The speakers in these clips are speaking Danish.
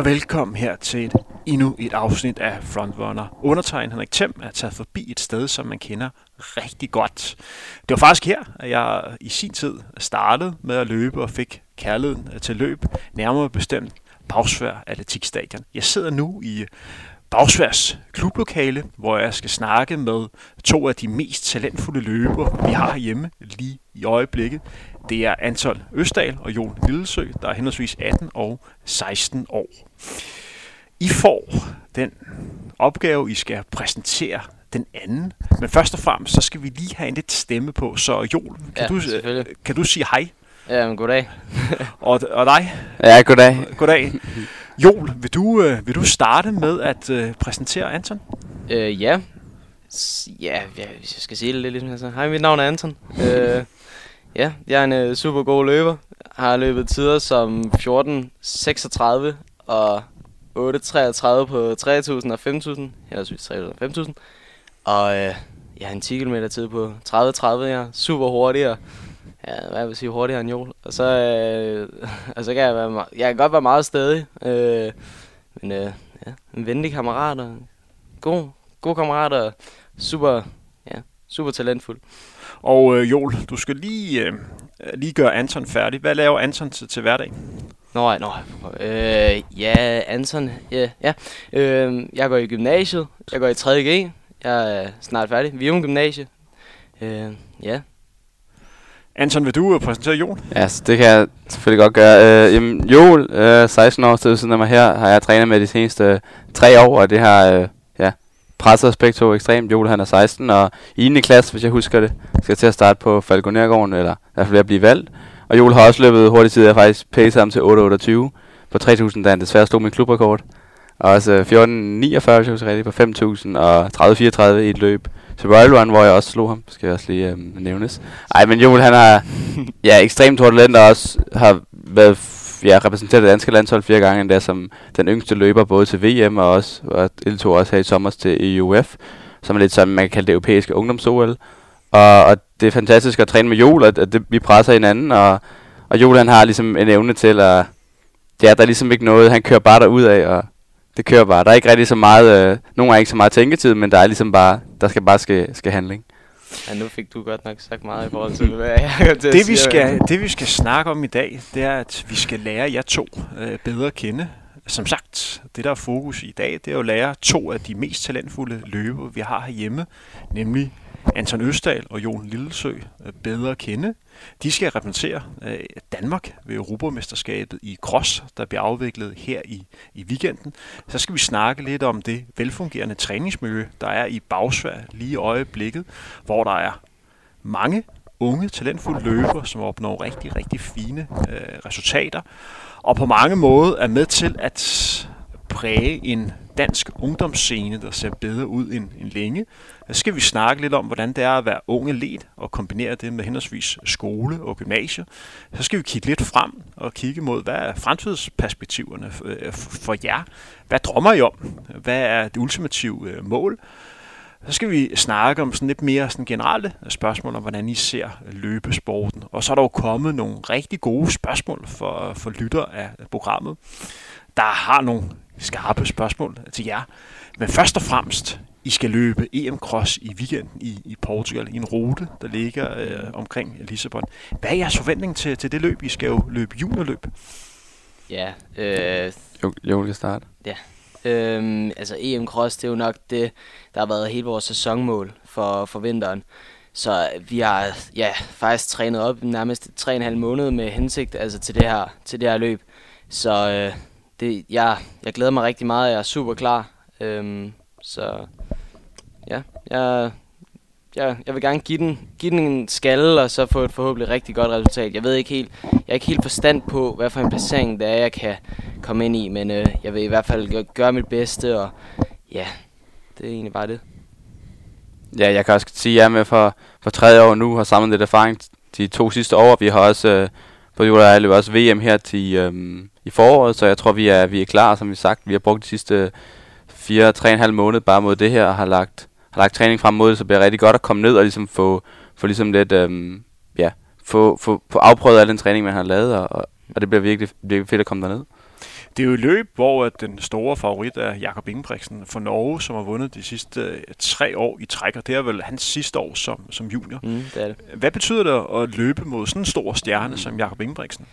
Og velkommen her til et, endnu et afsnit af Frontrunner. Undertegnet Henrik Thiem er taget forbi et sted, som man kender rigtig godt. Det var faktisk her, at jeg i sin tid startede med at løbe og fik kærligheden øh, til løb, nærmere bestemt Bagsvær Atletikstadion. Jeg sidder nu i Bagsværs klublokale, hvor jeg skal snakke med to af de mest talentfulde løbere, vi har hjemme lige i øjeblikket. Det er Anton Øsdal og Jon Lillesø, der er henholdsvis 18 og 16 år. I får den opgave, I skal præsentere den anden. Men først og fremmest, så skal vi lige have en lidt stemme på. Så Jon, kan, Ja, du, selvfølgelig. kan du sige hej? Ja, men goddag. Og, og dig? Ja, goddag. Goddag. Joel, vil du, øh, vil du starte med at øh, præsentere Anton? Øh, ja. S- ja, hvis jeg skal sige det lidt ligesom jeg så. Hej, mit navn er Anton. øh, ja, jeg er en øh, super god løber. Har løbet tider som 14.36 og 8.33 på 3.000 og 5.000. Henholdsvis 3.000 og 5.000. Og øh, jeg har en 10 km tid på 30.30. Jeg er super hurtig og Ja, hvad jeg sige hurtigere end Joel. Og så, øh, og så kan jeg, være, jeg kan godt være meget stedig. Øh, men øh, ja, en venlig kammerat og god, god kammerat og super, ja, super talentfuld. Og øh, Joel, du skal lige, øh, lige gøre Anton færdig. Hvad laver Anton til, til hverdag? Nå, nå, øh, ja, Anton, ja, ja. Øh, jeg går i gymnasiet, jeg går i 3.G, jeg er snart færdig. Vium Gymnasie. Øh, ja, Anton, vil du øh, præsentere Joel? Ja, så det kan jeg selvfølgelig godt gøre. Øh, jamen, Joel, øh, 16 år siden af mig her, har jeg trænet med de seneste øh, tre år, og det har øh, presset os begge to ekstremt. Joel, han er 16, og i 9. klasse, hvis jeg husker det, skal til at starte på Falconergården, eller i hvert fald at blive valgt. Og Joel har også løbet hurtigt tid, jeg faktisk pacet ham til 8.28 på 3.000, da han desværre stod min klubrekord. Og også øh, 14.49, hvis jeg husker rigtigt, på 5.000 og 30.34 i et løb til Royal Run, hvor jeg også slog ham, skal jeg også lige øh, nævnes. Ej, men Joel, han har ja, ekstremt hårdt talent, og også har været ja, repræsenteret det danske landshold flere gange endda som den yngste løber, både til VM og også, og deltog også her i sommer til EUF, som er lidt som man kan kalde det europæiske ungdoms-OL. Og, og det er fantastisk at træne med Joel, at, at det, vi presser hinanden, og, og Joel han har ligesom en evne til at, ja, der er ligesom ikke noget, han kører bare derud af, og det kører bare. Der er ikke rigtig så meget, øh, nogen er ikke så meget tænketid, men der er ligesom bare, der skal bare ske, ske handling ja, nu fik du godt nok sagt meget i forhold til, hvad jeg kom til Det vi, skal, det vi skal snakke om i dag, det er, at vi skal lære jer to øh, bedre at kende. Som sagt, det der er fokus i dag, det er at lære to af de mest talentfulde løbere, vi har herhjemme, nemlig Anton Østdal og Jon Lillesø øh, bedre kende. De skal repræsentere øh, Danmark ved Europamesterskabet i Cross, der bliver afviklet her i, i weekenden. Så skal vi snakke lidt om det velfungerende træningsmiljø, der er i Bagsvær lige i øjeblikket, hvor der er mange unge, talentfulde løbere, som opnår rigtig, rigtig fine øh, resultater, og på mange måder er med til at præge en dansk ungdomsscene, der ser bedre ud end, end længe. Så skal vi snakke lidt om, hvordan det er at være unge led og kombinere det med henholdsvis skole og gymnasie. Så skal vi kigge lidt frem og kigge mod, hvad er fremtidsperspektiverne øh, for jer? Hvad drømmer I om? Hvad er det ultimative øh, mål? Så skal vi snakke om sådan lidt mere sådan generelle spørgsmål om, hvordan I ser øh, løbesporten. Og så er der jo kommet nogle rigtig gode spørgsmål for, for lytter af programmet, der har nogle skarpe spørgsmål til jer. Men først og fremmest, I skal løbe EM Cross i weekenden i, i Portugal, i en rute, der ligger øh, omkring Lissabon. Hvad er jeres forventning til, til det løb? I skal jo løbe juniorløb. Ja, øh, Jo, Joel kan starte. Øhm, altså EM Cross, det er jo nok det, der har været hele vores sæsonmål for, for vinteren. Så vi har ja, faktisk trænet op nærmest 3,5 måneder med hensigt altså til det her, til det her løb. Så øh, det, jeg, jeg glæder mig rigtig meget, jeg er super klar. Øhm, så ja, jeg, jeg, jeg vil gerne give den, give den en skalle, og så få et forhåbentlig rigtig godt resultat. Jeg ved ikke helt, jeg er ikke helt forstand på, hvad for en placering det er, jeg kan komme ind i, men øh, jeg vil i hvert fald gøre mit bedste, og ja, det er egentlig bare det. Ja, jeg kan også sige, at jeg er med for, for tredje år nu, har samlet lidt erfaring de to sidste år. Vi har også, øh, på Jule også VM her til, øhm, i foråret, så jeg tror, vi er, vi er klar, som vi sagt. Vi har brugt de sidste fire, tre og en halv måned bare mod det her, og har lagt, har lagt træning frem mod det, så det bliver rigtig godt at komme ned og ligesom få, få ligesom lidt, øhm, ja, få, få, få afprøvet al den træning, man har lavet, og, og det bliver virkelig, virkelig fedt at komme derned. Det er jo et løb, hvor den store favorit er Jakob Ingebrigtsen fra Norge, som har vundet de sidste øh, tre år i træk, og det er vel hans sidste år som, som junior. Mm, det er det. Hvad betyder det at løbe mod sådan en stor stjerne som Jakob Ingebrigtsen?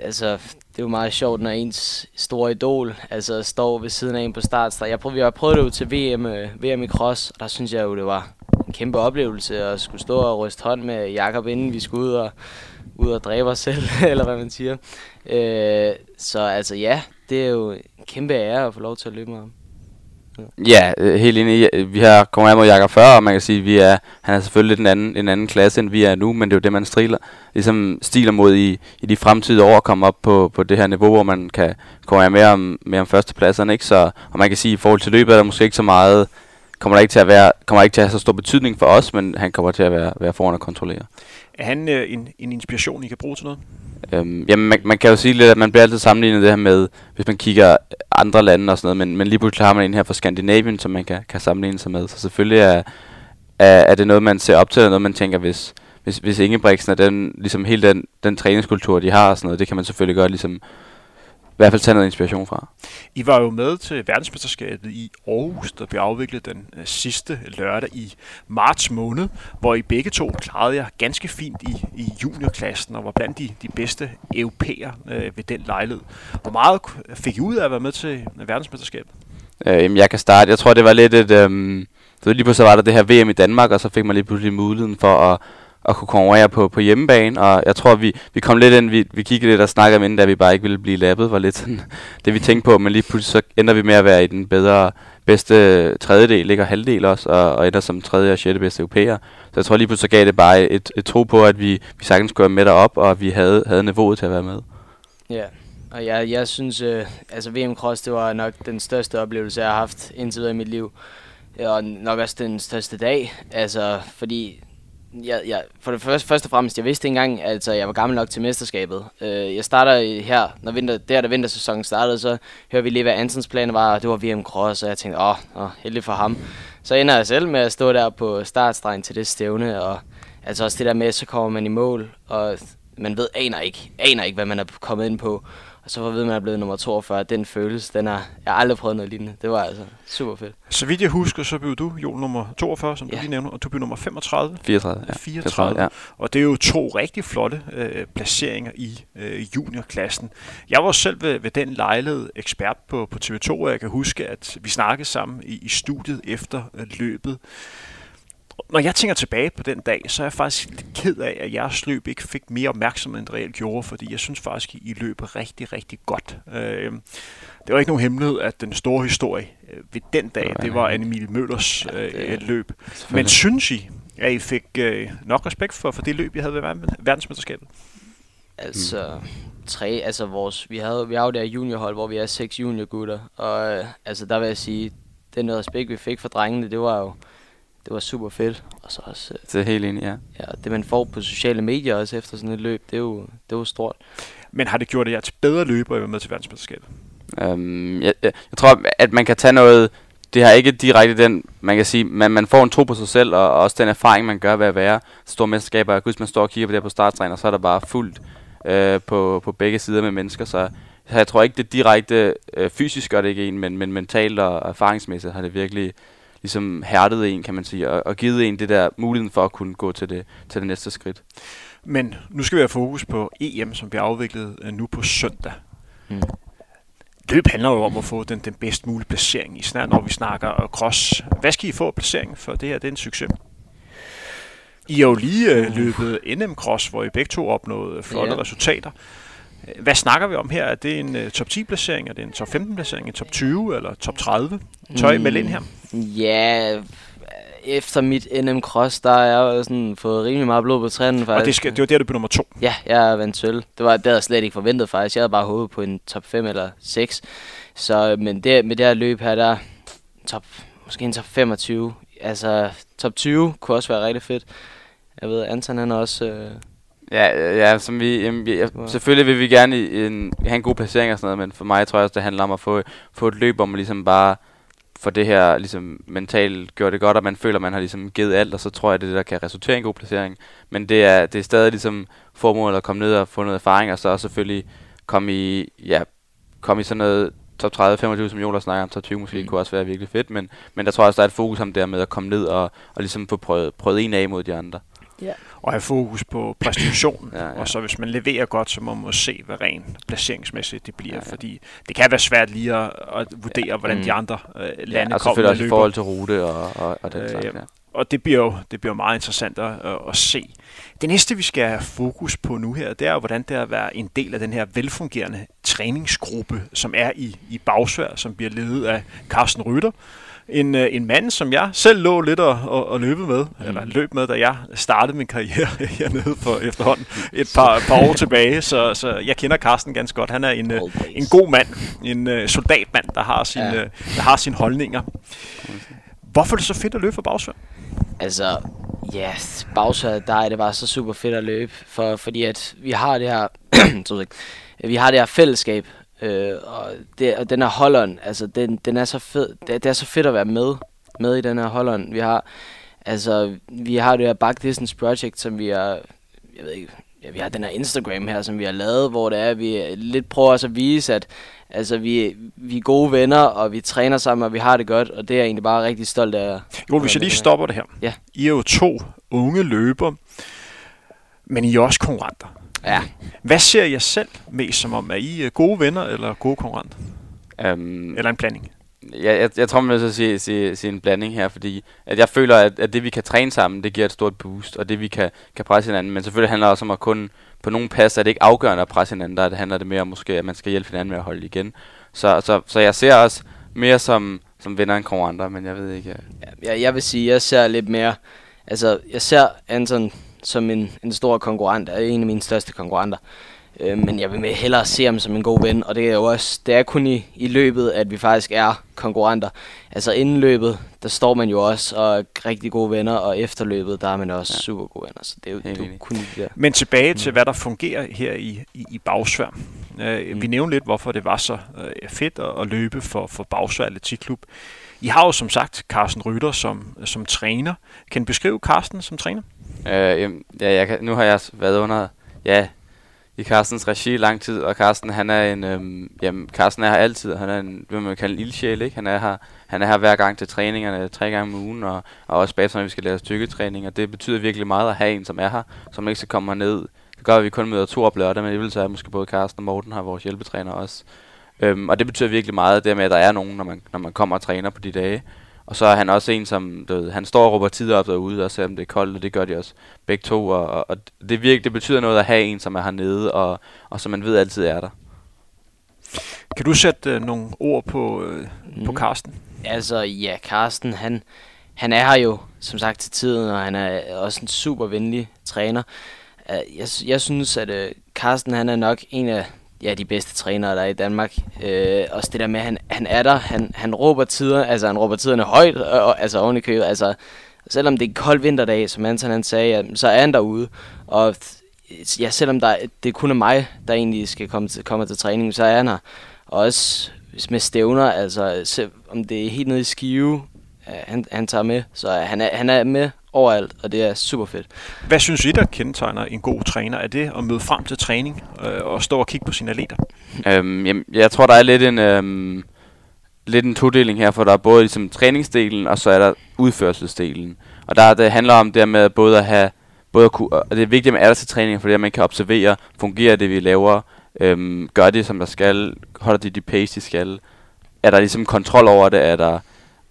Altså, det er jo meget sjovt, når ens store idol altså, står ved siden af en på startstart. Jeg prøvede, jeg har prøvet det jo til VM, øh, VM i cross, og der synes jeg jo, det var en kæmpe oplevelse at skulle stå og ryste hånd med Jakob, inden vi skulle ud og, ud og dræbe os selv, eller hvad man siger. Øh, så altså ja, det er jo en kæmpe ære at få lov til at løbe med ham. Ja, øh, helt enig. Vi har kommet af mod Jakob før, og man kan sige, at vi er, han er selvfølgelig en anden, en anden klasse, end vi er nu, men det er jo det, man striler, ligesom stiler mod i, i de fremtidige år at komme op på, på det her niveau, hvor man kan komme med om, med om førstepladserne. Ikke? Så, og man kan sige, at i forhold til løbet er der måske ikke så meget, kommer der ikke til at være, kommer ikke til at have så stor betydning for os, men han kommer til at være, være foran at kontrollere. Er han øh, en, en inspiration, I kan bruge til noget? Øhm, jamen, man, man kan jo sige lidt, at man bliver altid sammenlignet det her med, hvis man kigger andre lande og sådan noget, men, men lige pludselig har man en her fra Skandinavien, som man kan, kan sammenligne sig med. Så selvfølgelig er, er, er det noget, man ser op til, og noget, man tænker, hvis, hvis, hvis Ingebrigtsen er den, ligesom hele den, den træningskultur, de har og sådan noget, det kan man selvfølgelig godt ligesom hvert fald tage noget inspiration fra. I var jo med til verdensmesterskabet i Aarhus, der blev afviklet den øh, sidste lørdag i marts måned, hvor I begge to klarede jer ganske fint i, i juniorklassen og var blandt de, de bedste europæer øh, ved den lejlighed. Hvor meget fik I ud af at være med til verdensmesterskabet? Øh, jeg kan starte. Jeg tror, det var lidt et... Øh, så lige pludselig var der det her VM i Danmark, og så fik man lige pludselig muligheden for at at kunne konkurrere på, på hjemmebane, og jeg tror, vi, vi kom lidt ind, vi, vi kiggede lidt og snakkede om inden, da vi bare ikke ville blive lappet, var lidt sådan, det vi tænkte på, men lige pludselig så ender vi med at være i den bedre, bedste tredjedel, ikke, og halvdel også, og, og ender som tredje og sjette bedste europæer. Så jeg tror lige pludselig så gav det bare et, et tro på, at vi, vi sagtens skulle være med derop, og vi havde, havde niveauet til at være med. Ja, og jeg, jeg synes, øh, altså VM Cross, det var nok den største oplevelse, jeg har haft indtil videre i mit liv. Og nok også den største dag, altså fordi jeg, jeg, for det første, først og fremmest, jeg vidste ikke engang, altså jeg var gammel nok til mesterskabet. Øh, jeg starter her, når vinter, der da vintersæsonen startede, så hører vi lige, hvad Ansens plan var, og det var VM Cross, og jeg tænkte, åh, åh heldig for ham. Så ender jeg selv med at stå der på startstregen til det stævne, og altså også det der med, så kommer man i mål, og man ved, aner ikke, aner ikke, hvad man er kommet ind på. Og så var ved, at man er blevet nummer 42. Den følelse, den har jeg aldrig prøvet noget lignende. Det var altså super fedt. Så vidt jeg husker, så blev du jo nummer 42, som ja. du lige nævner, og du blev nummer 35. 34, ja. 34. 34 ja. Og det er jo to rigtig flotte øh, placeringer i øh, juniorklassen. Jeg var selv ved, ved den lejlighed ekspert på, på TV2, og jeg kan huske, at vi snakkede sammen i, i studiet efter øh, løbet når jeg tænker tilbage på den dag, så er jeg faktisk lidt ked af, at jeres løb ikke fik mere opmærksomhed, end det reelt gjorde, fordi jeg synes faktisk, at I løb rigtig, rigtig godt. Øh, det var ikke nogen hemmelighed, at den store historie øh, ved den dag, det var Anne Møllers øh, løb. Men synes I, at I fik øh, nok respekt for, for det løb, I havde ved verdensmesterskabet? Altså, tre, altså vores, vi, havde, vi har jo der juniorhold, hvor vi er seks juniorgutter, og øh, altså der vil jeg sige, den respekt, vi fik for drengene, det var jo, det var super fedt. Og så også, øh, det er helt enig, ja. ja. det man får på sociale medier også efter sådan et løb, det er jo, det er jo stort. Men har det gjort jer til bedre løber, at med til verdensmesterskabet? Um, jeg, jeg, jeg tror, at man kan tage noget, det har ikke direkte den, man kan sige, man, man får en tro på sig selv, og, og også den erfaring, man gør ved at være store mesterskaber. Jeg man står og kigger på det her på starttræner, så er der bare fuldt øh, på, på begge sider med mennesker, så, så jeg tror ikke, det direkte øh, fysisk gør det ikke en, men, men mentalt og erfaringsmæssigt har det virkelig ligesom hærdet en, kan man sige, og, og givet en det der muligheden for at kunne gå til det, til det næste skridt. Men nu skal vi have fokus på EM, som bliver afviklet øh, nu på søndag. Mm. Løb handler jo om at få den, den bedst mulige placering, i snart når vi snakker cross. Hvad skal I få placering for det her? Det er en succes. I har jo lige øh, løbet NM Cross, hvor I begge to opnåede flotte ja. resultater. Hvad snakker vi om her? Er det en uh, top 10 placering? Er det en top 15 placering? En top 20 eller top 30? Tør I mm, melde ind her? Ja, efter mit NM Cross, der har jeg jo sådan fået rimelig meget blod på trænen. Faktisk. Og det, skal, det var der, du blev nummer to? Ja, jeg vandt sølv. Det, var, det havde jeg slet ikke forventet faktisk. Jeg havde bare håbet på en top 5 eller 6. Så, men det, med det her løb her, der top, måske en top 25. Altså, top 20 kunne også være rigtig fedt. Jeg ved, Anton han er også... Øh, Ja, ja som vi, jamen, ja, selvfølgelig vil vi gerne i, en, have en god placering og sådan noget, men for mig tror jeg også, det handler om at få, få et løb, hvor man ligesom bare får det her ligesom mentalt gjort det godt, og man føler, at man har ligesom givet alt, og så tror jeg, det er det, der kan resultere i en god placering. Men det er, det er stadig ligesom formålet at komme ned og få noget erfaring, og så også selvfølgelig komme i, ja, komme i sådan noget top 30-25, som Jonas snakker om, top 20 måske, mm. kunne også være virkelig fedt, men, men der tror jeg også, der er et fokus om det med at komme ned og, og ligesom få prøvet, prøvet en af mod de andre. Ja. Og have fokus på præstationen. Ja, ja. Og så hvis man leverer godt, så må man se, hvad rent placeringsmæssigt det bliver. Ja, ja. Fordi det kan være svært lige at, at vurdere, ja. hvordan mm. de andre øh, lande ja, kommer og selvfølgelig også i forhold til rute og, og, og den øh, slags. Ja. Og det bliver jo det bliver meget interessant at, at se. Det næste, vi skal have fokus på nu her, det er hvordan det er at være en del af den her velfungerende træningsgruppe, som er i, i Bagsvær, som bliver ledet af Carsten Rytter. En, øh, en mand, som jeg selv lå lidt og, og, og løbe med, mm. eller løb med, da jeg startede min karriere hernede for efterhånden et par, par år tilbage. Så, så jeg kender Carsten ganske godt. Han er en, øh, en god mand, en uh, soldatmand, der har, sin, ja. der har sine holdninger. Hvorfor er det så fedt at løbe for Bagsvær? Altså, ja, yes, Bagsvær, der er det bare så super fedt at løbe, for, fordi at vi har det her, vi har det her fællesskab, øh, og, det, og den her holderen, altså den, den er så fed, det, det er så fedt at være med, med i den her holderen. Vi har, altså, vi har det her Back Distance Project, som vi har, jeg ved ikke, ja, vi har den her Instagram her, som vi har lavet, hvor det er, at vi lidt prøver også at vise, at altså, vi, vi er gode venner, og vi træner sammen, og vi har det godt, og det er jeg egentlig bare rigtig stolt af. Jo, hvis jeg lige stopper det her. Ja. I er jo to unge løber, men I er også konkurrenter. Ja. Hvad ser jeg selv mest som om? Er I gode venner eller gode konkurrenter? Um, eller en blanding? Ja, jeg, jeg tror, man vil sige, sige, sige en blanding her, fordi at jeg føler, at, at det vi kan træne sammen, det giver et stort boost, og det vi kan, kan presse hinanden. Men selvfølgelig handler det også om at kun på nogle pas, er det ikke afgørende at presse hinanden, der det handler det mere om måske, at man skal hjælpe hinanden med at holde igen. Så, så, så jeg ser også mere som, som venner end konkurrenter, men jeg ved ikke. Ja, jeg vil sige, jeg ser lidt mere, altså jeg ser Anton som en, en stor konkurrent, er en af mine største konkurrenter. Øh, men jeg vil med hellere se ham som en god ven, og det er jo også, det er kun i, i løbet, at vi faktisk er konkurrenter. Altså inden løbet, der står man jo også og er rigtig gode venner, og efter løbet, der er man også ja. super gode venner. Så det er jo, det er jo kun der. Men tilbage til, mm. hvad der fungerer her i, i, i Bagsvær. Uh, mm. Vi nævnte lidt, hvorfor det var så uh, fedt at, at løbe for, for Bagsvær Atletikklub. I har jo som sagt Carsten Rytter som, som træner. Kan du beskrive Carsten som træner? Øh, jamen, ja, jeg kan, nu har jeg været under ja, i Carstens regi lang tid, og Carsten, han er en, øhm, jamen, Carsten er her altid, han er en, hvad man kalder en ildsjæl, ikke? Han er her, han er her hver gang til træningerne, tre gange om ugen, og, og også bagefter, når vi skal lave styrketræning, og det betyder virkelig meget at have en, som er her, som ikke skal komme ned. Det gør, at vi kun møder to op lørdag, men det vil er måske både Carsten og Morten har vores hjælpetræner også. Øhm, og det betyder virkelig meget, det med, at der er nogen, når man, når man kommer og træner på de dage. Og så er han også en, som du ved, han står og råber tider op derude, og selvom det er koldt, og det gør de også begge to. Og, og det, virker, det betyder noget at have en, som er hernede, og, og som man ved altid er der. Kan du sætte uh, nogle ord på, uh, mm. på Karsten? Altså, ja, Karsten, han, han er her jo, som sagt, til tiden, og han er også en super venlig træner. Uh, jeg, jeg synes, at uh, Karsten, han er nok en af ja, de bedste trænere, der er i Danmark. Øh, også det der med, at han, han er der, han, han råber tider, altså han råber tiderne højt, og, og, altså oven i købet, altså selvom det er en kold vinterdag, som Anton han sagde, ja, så er han derude. Og ja, selvom der, det kun er mig, der egentlig skal komme til, komme til træning, så er han her. Og også med stævner, altså se, om det er helt nede i skive, han, han tager med. Så han er, han er med overalt, og det er super fedt. Hvad synes I, der kendetegner en god træner? Er det at møde frem til træning øh, og stå og kigge på sine atleter? Øhm, jamen, jeg tror, der er lidt en, øhm, lidt en todeling her, for der er både ligesom, træningsdelen, og så er der udførelsesdelen. Og der det handler om det med både at have, både at kunne, og det er vigtigt med til træning, fordi man kan observere, fungerer det, vi laver, øhm, gør det, som der skal, holder de de pace, de skal, er der ligesom kontrol over det, er der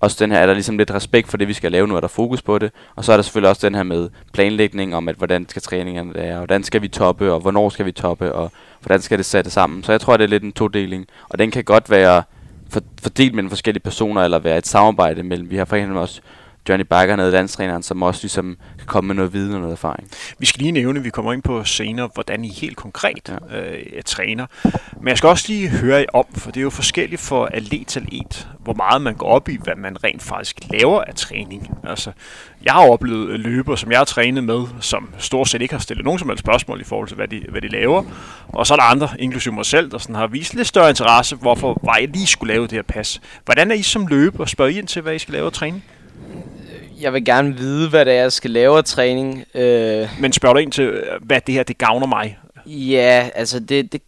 også den her, er der ligesom lidt respekt for det, vi skal lave nu, er der fokus på det. Og så er der selvfølgelig også den her med planlægning om, at hvordan skal træningerne være, og hvordan skal vi toppe, og hvornår skal vi toppe, og hvordan skal det sætte sammen. Så jeg tror, det er lidt en todeling. Og den kan godt være fordelt mellem forskellige personer, eller være et samarbejde mellem. Vi har for eksempel også Johnny Bakker, noget landstræneren, som også ligesom kan komme med noget viden og noget erfaring. Vi skal lige nævne, at vi kommer ind på senere, hvordan I helt konkret ja. øh, træner. Men jeg skal også lige høre jer om, for det er jo forskelligt for atlet til atlet, hvor meget man går op i, hvad man rent faktisk laver af træning. Altså, jeg har oplevet løber, som jeg har trænet med, som stort set ikke har stillet nogen som helst spørgsmål i forhold til, hvad de, hvad de laver. Og så er der andre, inklusive mig selv, der sådan har vist lidt større interesse, hvorfor var jeg lige skulle lave det her pas. Hvordan er I som løber? Spørger I ind til, hvad I skal lave af træning? Jeg vil gerne vide, hvad det er, jeg skal lave af træning. Øh, Men spørger du ind til, hvad det her, det gavner mig? Ja, altså det, det,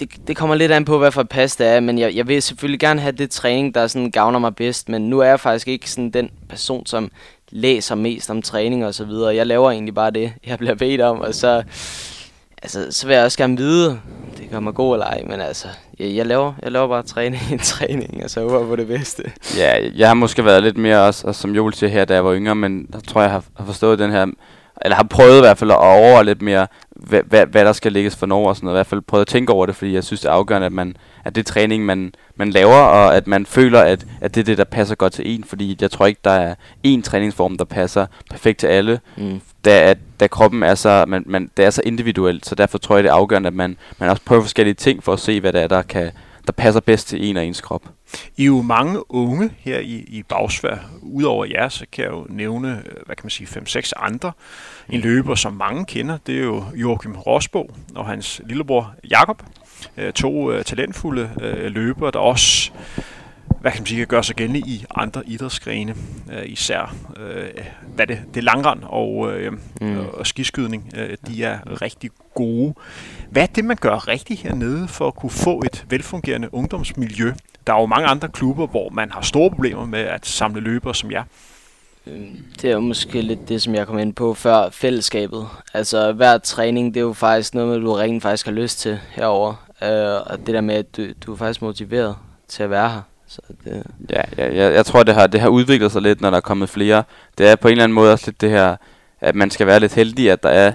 det, det kommer lidt an på, hvad for et pas det er, men jeg, jeg vil selvfølgelig gerne have det træning, der sådan gavner mig bedst, men nu er jeg faktisk ikke sådan den person, som læser mest om træning og så videre. Jeg laver egentlig bare det, jeg bliver bedt om, og så, altså, så vil jeg også gerne vide, det gør mig god eller ej, men altså, jeg, jeg, laver, jeg laver bare træning en træning, og så håber på det bedste. Ja, jeg har måske været lidt mere også, og som Joel siger her, da jeg var yngre, men der tror jeg, jeg har, har forstået den her, eller har prøvet i hvert fald at over lidt mere, hvad, hvad, hvad der skal lægges for Norge og sådan noget. I hvert fald prøvet at tænke over det, fordi jeg synes, det er afgørende, at, man, at det er træning, man, man laver, og at man føler, at, at det er det, der passer godt til en. Fordi jeg tror ikke, der er én træningsform, der passer perfekt til alle. Mm. Da, at, da kroppen er så, man, man, det er så individuelt, så derfor tror jeg, det er afgørende, at man, man også prøver forskellige ting for at se, hvad det er, der, kan, der passer bedst til en og ens krop. I er jo mange unge her i, i Bagsvær. Udover jer, så kan jeg jo nævne, øh, hvad kan man sige, 5-6 andre. En løber, som mange kender, det er jo Joachim Rosbo og hans lillebror Jakob. Øh, to uh, talentfulde løbere, der også hvad kan man sige, kan gøre sig gældende i andre idrætsgrene, uh, især uh, hvad det, det langrand og, uh, mm. og skiskydning, uh, de er rigtig gode. Hvad er det, man gør rigtigt hernede for at kunne få et velfungerende ungdomsmiljø? Der er jo mange andre klubber, hvor man har store problemer med at samle løbere som jer. Det er jo måske lidt det, som jeg kom ind på før, fællesskabet. Altså hver træning, det er jo faktisk noget, du rent faktisk har lyst til herover. Uh, og det der med, at du, du er faktisk motiveret til at være her. Så det... Ja, ja jeg, jeg tror, det har, det har udviklet sig lidt, når der er kommet flere. Det er på en eller anden måde også lidt det her, at man skal være lidt heldig, at der er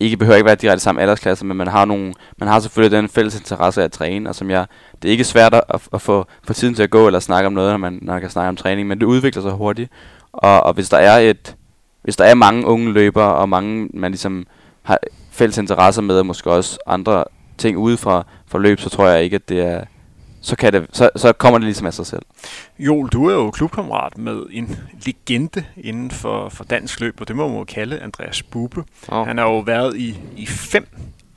ikke behøver ikke være direkte samme aldersklasse, men man har, nogle, man har selvfølgelig den fælles interesse af at træne, og som jeg, det er ikke svært at, at få, få tiden til at gå eller snakke om noget, når man, når man kan snakke om træning, men det udvikler sig hurtigt, og, og hvis der er et, hvis der er mange unge løbere, og mange man ligesom har fælles interesser med, og måske også andre ting ude fra, fra løb, så tror jeg ikke, at det er, så, kan det, så, så kommer det ligesom af sig selv. Joel, du er jo klubkammerat med en legende inden for, for dansk løb, og det må man jo kalde Andreas Bube. Oh. Han har jo været i, i fem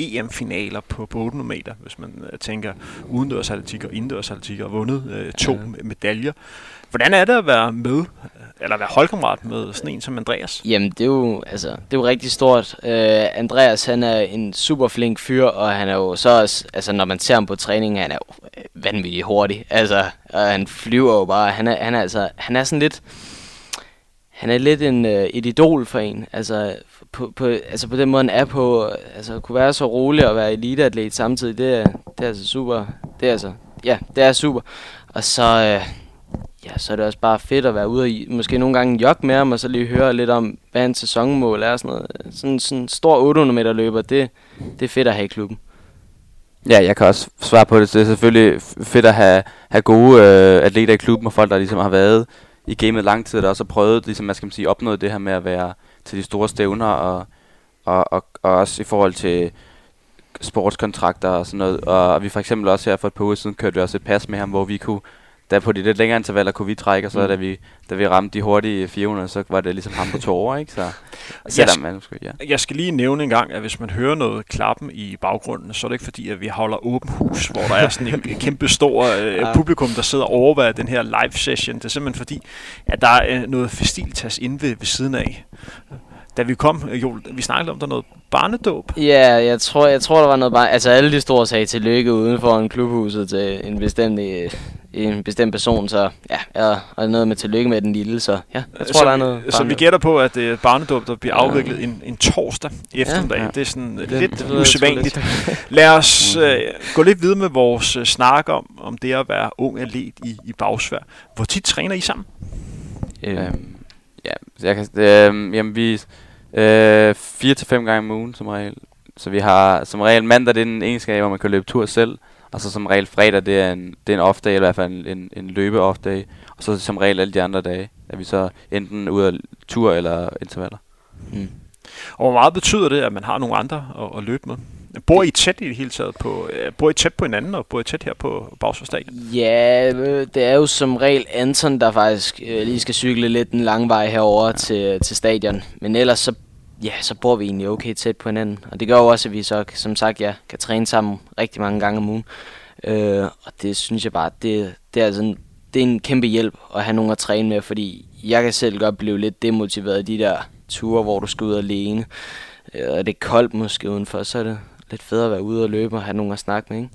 EM-finaler på, på 800 meter, hvis man uh, tænker udendørsatletik og indendørsatletik, og vundet uh, to ja. medaljer. Hvordan er det at være med, eller være holdkammerat med sådan en som Andreas? Jamen, det er jo, altså, det er jo rigtig stort. Uh, Andreas, han er en super flink fyr, og han er jo så også, altså når man ser ham på træning, han er jo vanvittigt hurtig. Altså, og han flyver jo bare. Han er, han er, altså, han er sådan lidt, han er lidt en, uh, et idol for en. Altså, på, på, altså på den måde, han er på, altså kunne være så rolig og være eliteatlet samtidig, det er, det er altså super. Det er altså, ja, det er super. Og så, øh, ja, så er det også bare fedt at være ude og måske nogle gange jogge med ham, og så lige høre lidt om, hvad hans sæsonmål er og sådan noget. Sådan, sådan en stor 800 meter løber, det, det er fedt at have i klubben. Ja, jeg kan også svare på det. Det er selvfølgelig fedt at have, have gode øh, atleter i klubben, og folk, der ligesom har været i gamet lang tid, der også har prøvet, ligesom, hvad skal man sige, opnået det her med at være til de store stævner, og, og, og, og også i forhold til sportskontrakter og sådan noget. Og vi for eksempel også her for et par uger siden kørte vi også et pas med ham, hvor vi kunne, der på de lidt længere intervaller kunne vi trække, og så mm. da, vi, da vi ramte de hurtige 400, så var det ligesom ham på to år, ikke? Så, jeg, der, man, måske, ja. jeg skal lige nævne en gang, at hvis man hører noget klappen i baggrunden, så er det ikke fordi, at vi holder åben hus, hvor der er sådan en kæmpe stor øh, ja. publikum, der sidder og overvejer den her live session. Det er simpelthen fordi, at der er noget festiltas inde ved, ved siden af da vi kom, jo, vi snakkede om, der noget barnedåb. Ja, jeg tror, jeg tror, der var noget bare... Altså, alle de store sagde tillykke uden for en klubhuset til en bestemt, øh, en bestemt person, så ja, ja, og noget med tillykke med den lille, så ja, jeg tror, så, der er noget Så vi gætter på, at det er barnedåb, der bliver afviklet ja. en, en torsdag eftermiddag. Ja, ja. Det er sådan det, lidt det, usædvanligt. Lad os uh, gå lidt videre med vores uh, snak om, om det at være ung atlet i, i bagsvær. Hvor tit træner I sammen? Øhm, Ja, jeg kan, øh, jamen vi øh, fire til fem gange om ugen som regel. Så vi har som regel mandag, det er en egenskab, hvor man kan løbe tur selv. Og så som regel fredag, det er en, det er en off-day, eller i hvert fald en, en, en løbe off-day. Og så som regel alle de andre dage, er vi så enten ude af tur eller intervaller. Mm. Og hvor meget betyder det, at man har nogle andre at, at løbe med? Bor I tæt i det hele taget på, uh, bor I tæt på hinanden, og bor I tæt her på Bagsforstadion? Ja, øh, det er jo som regel Anton, der faktisk uh, lige skal cykle lidt en lang vej herover ja. til, til stadion. Men ellers så, ja, så bor vi egentlig okay tæt på hinanden. Og det gør jo også, at vi så, som sagt, ja, kan træne sammen rigtig mange gange om ugen. Øh, og det synes jeg bare, det, det er altså det er en kæmpe hjælp at have nogen at træne med, fordi jeg kan selv godt blive lidt demotiveret i de der ture, hvor du skal ud alene. Øh, og det er koldt måske udenfor, så er det lidt federe at være ude og løbe og have nogen at snakke med, ikke?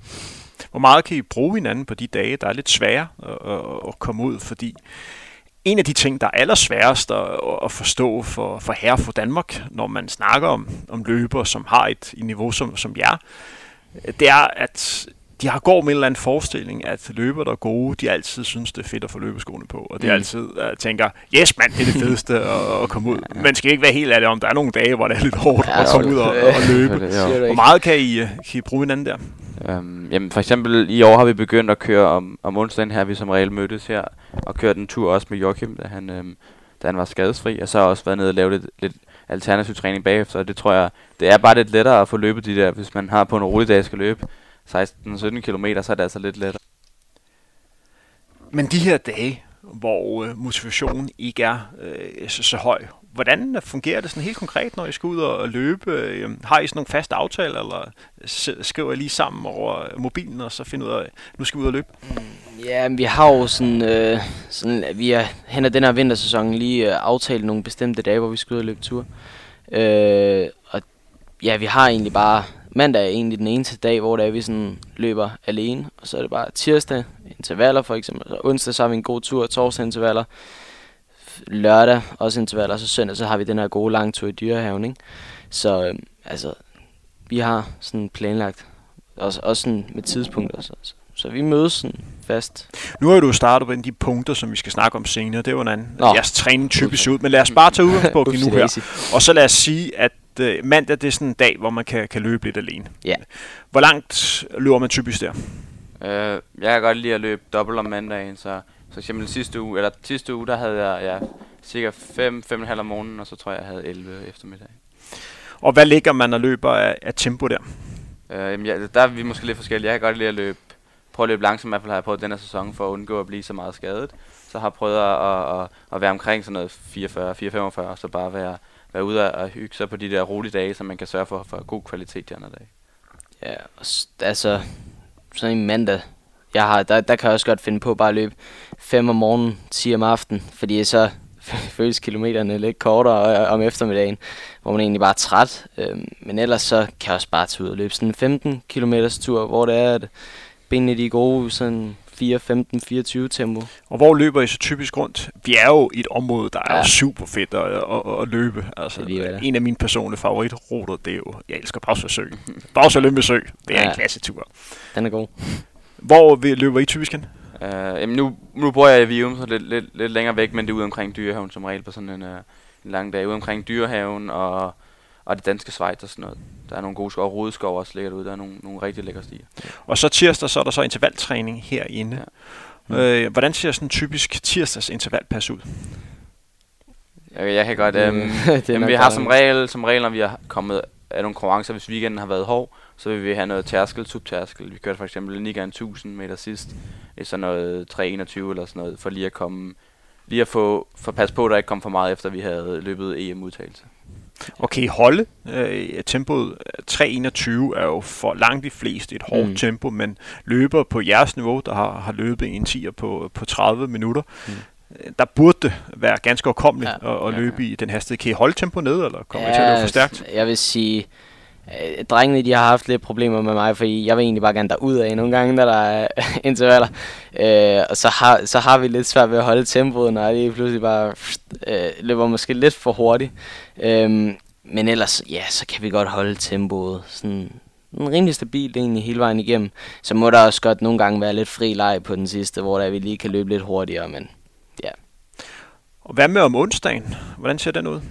Hvor meget kan I bruge hinanden på de dage, der er lidt svære at, at komme ud? Fordi en af de ting, der er allersværest at, at forstå for, for herre for Danmark, når man snakker om, om løber, som har et, et niveau som, som jer, det er, at de har går med en eller anden forestilling, at løber, der er gode, de altid synes, det er fedt at få løbeskoene på. Og det Mm. altid uh, tænker, yes mand, det er det fedeste at, at komme ud. Man skal ikke være helt ærlig om, der er nogle dage, hvor det er lidt hårdt Ja, at komme ud og, og løbe. Hvor meget kan I, øh, kan I bruge hinanden der? Øhm, jamen for eksempel i år har vi begyndt at køre om, om onsdagen her, vi som regel mødtes her, og kørt en tur også med Joachim, da han, øhm, da han var skadesfri, og så har også været nede og lavet lidt, lidt alternativ træning bagefter, og det tror jeg, det er bare lidt lettere at få løbet de der, hvis man har på en rolig dag skal løbe 16-17 km, så er det altså lidt lettere. Men de her dage, hvor øh, motivationen ikke er øh, så, så høj, hvordan fungerer det sådan helt konkret, når I skal ud og løbe? Øh, har I sådan nogle faste aftaler, eller skriver I lige sammen over mobilen, og så finder ud af, nu skal vi ud og løbe? Ja, men vi har jo sådan, øh, sådan vi er hen ad den her vintersæson lige øh, aftalt nogle bestemte dage, hvor vi skal ud og løbe tur. Øh, og ja, vi har egentlig bare, mandag er egentlig den eneste dag, hvor det er, vi sådan løber alene. Og så er det bare tirsdag, intervaller for eksempel. Så onsdag så har vi en god tur, torsdag intervaller. Lørdag også intervaller, og så søndag så har vi den her gode lange tur i dyrehaven, ikke? Så øh, altså, vi har sådan planlagt, også, også sådan med tidspunkter. Så, så, så vi mødes sådan fast. Nu har du startet på en af de punkter, som vi skal snakke om senere. Det er anden, Nå. jeres træning typisk ud. Men lad os bare tage udgangspunkt i nu her. Og så lad os sige, at øh, mandag det er sådan en dag, hvor man kan, kan løbe lidt alene. Ja. Hvor langt løber man typisk der? Øh, jeg kan godt lide at løbe dobbelt om mandagen, så så eksempel sidste uge, eller sidste uge, der havde jeg ja, cirka 5, 5,5 om morgenen, og så tror jeg, jeg havde 11 eftermiddag. Og hvad ligger man og løber af, af tempo der? Øh, jamen, ja, der er vi måske lidt forskellige. Jeg kan godt lide at løbe, prøve at løbe langsomt, i hvert fald har jeg prøvet den her sæson, for at undgå at blive så meget skadet. Så har jeg prøvet at, at, at, at være omkring sådan noget 44, 445, og så bare være, være ude og hygge sig på de der rolige dage, så man kan sørge for, for god kvalitet de andre dage. Ja, altså, sådan en mandag, jeg har, der, der kan jeg også godt finde på bare at løbe 5 om morgenen, 10 om aftenen, fordi så føles kilometerne lidt kortere øh, om eftermiddagen, hvor man egentlig bare er træt. Øhm, men ellers så kan jeg også bare tage ud og løbe sådan en 15 km tur, hvor det er, at benene de er gode, sådan 4, 15, 24 tempo. Og hvor løber I så typisk rundt? Vi er jo i et område, der er Ja. super fedt at, at, at løbe. Altså, Det er en af mine personlige favoritruter, det er jo, jeg elsker Bagsvær Sø. Bagsvær Lømpe Sø, det er Ja. en klassetur. Den er god. Hvor løber I typisk hen? Øh, jamen nu, nu bor jeg i Vium, så lidt, lidt, lidt længere væk, men det er ude omkring Dyrehaven som regel på sådan en, øh, en lang dag. Ude omkring Dyrehaven og, og det danske Schweiz og sådan noget. Der er nogle gode skov, Rodeskov også ligger derude. Der er nogle, nogle rigtig lækre stier. Og så tirsdag, så er der så intervaltræning herinde. Ja. Ja. Øh, hvordan ser sådan en typisk tirsdags intervalpas ud? Jeg, jeg kan godt... Øhm, det er jamen, vi har som regel, som regel, når vi har kommet af nogle konkurrencer, hvis weekenden har været hård, så vil vi have noget tærskel, subtærskel. Vi kørte for eksempel Nigan 1000 meter sidst, i sådan noget 321 eller sådan noget, for lige at komme lige at få for pas på, at der ikke kom for meget efter, vi havde løbet EM-udtagelse. I holde øh, tempoet? 3.21 er jo for langt de fleste et hårdt Mm. tempo, men løber på jeres niveau, der har, har løbet en 10'er på, på 30 minutter, Mm. mm. der burde det være ganske overkommeligt Ja. ja. at, at Ja, løbe i den hastighed. Kan I holde tempo ned, eller kommer ja, I til at løbe for stærkt? Jeg vil sige, øh, drengene de har haft lidt problemer med mig, fordi jeg vil egentlig bare gerne derud af nogle gange, når der er intervaller. Øh, og så har, så har vi lidt svært ved at holde tempoet, når de pludselig bare øh, løber måske lidt for hurtigt. Øh, men ellers, ja, så kan vi godt holde tempoet sådan en rimelig stabilt egentlig hele vejen igennem. Så må der også godt nogle gange være lidt fri leg på den sidste, hvor der vi lige kan løbe lidt hurtigere, men Og hvad med om onsdagen? Hvordan ser den ud?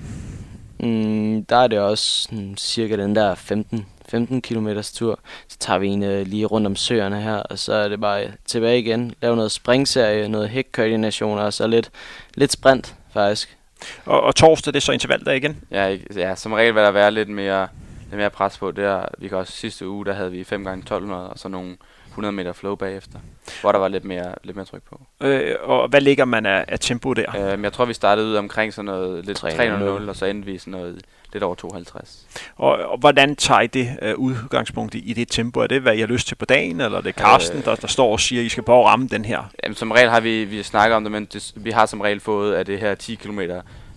Mm, der er det også sådan, cirka den der 15, 15 km tur. Så tager vi en øh, lige rundt om søerne her, og så er det bare tilbage igen. Lave noget springserie, noget hækkoordination, og så lidt, lidt sprint faktisk. Og, og torsdag, det er så intervaldag igen. Ja, ja, som regel vil der være lidt mere, lidt mere pres på. Det er, vi kan også sidste uge, der havde vi 5 gange 1200 og så nogle 100 meter flow bagefter, hvor der var lidt mere, lidt mere tryk på. Øh, og hvad ligger man af, af tempo der? Øhm, jeg tror, vi startede ud omkring sådan noget lidt 3:00, 300, og så endte vi sådan noget lidt over 52. Og, og hvordan tager I det uh, udgangspunkt i, i det tempo? Er det, hvad I har lyst til på dagen, eller er det Karsten, Øh. der, der står og siger, at I skal bare ramme den her? Jamen, som regel har vi, vi snakket om det, men det, vi har som regel fået af det her 10 km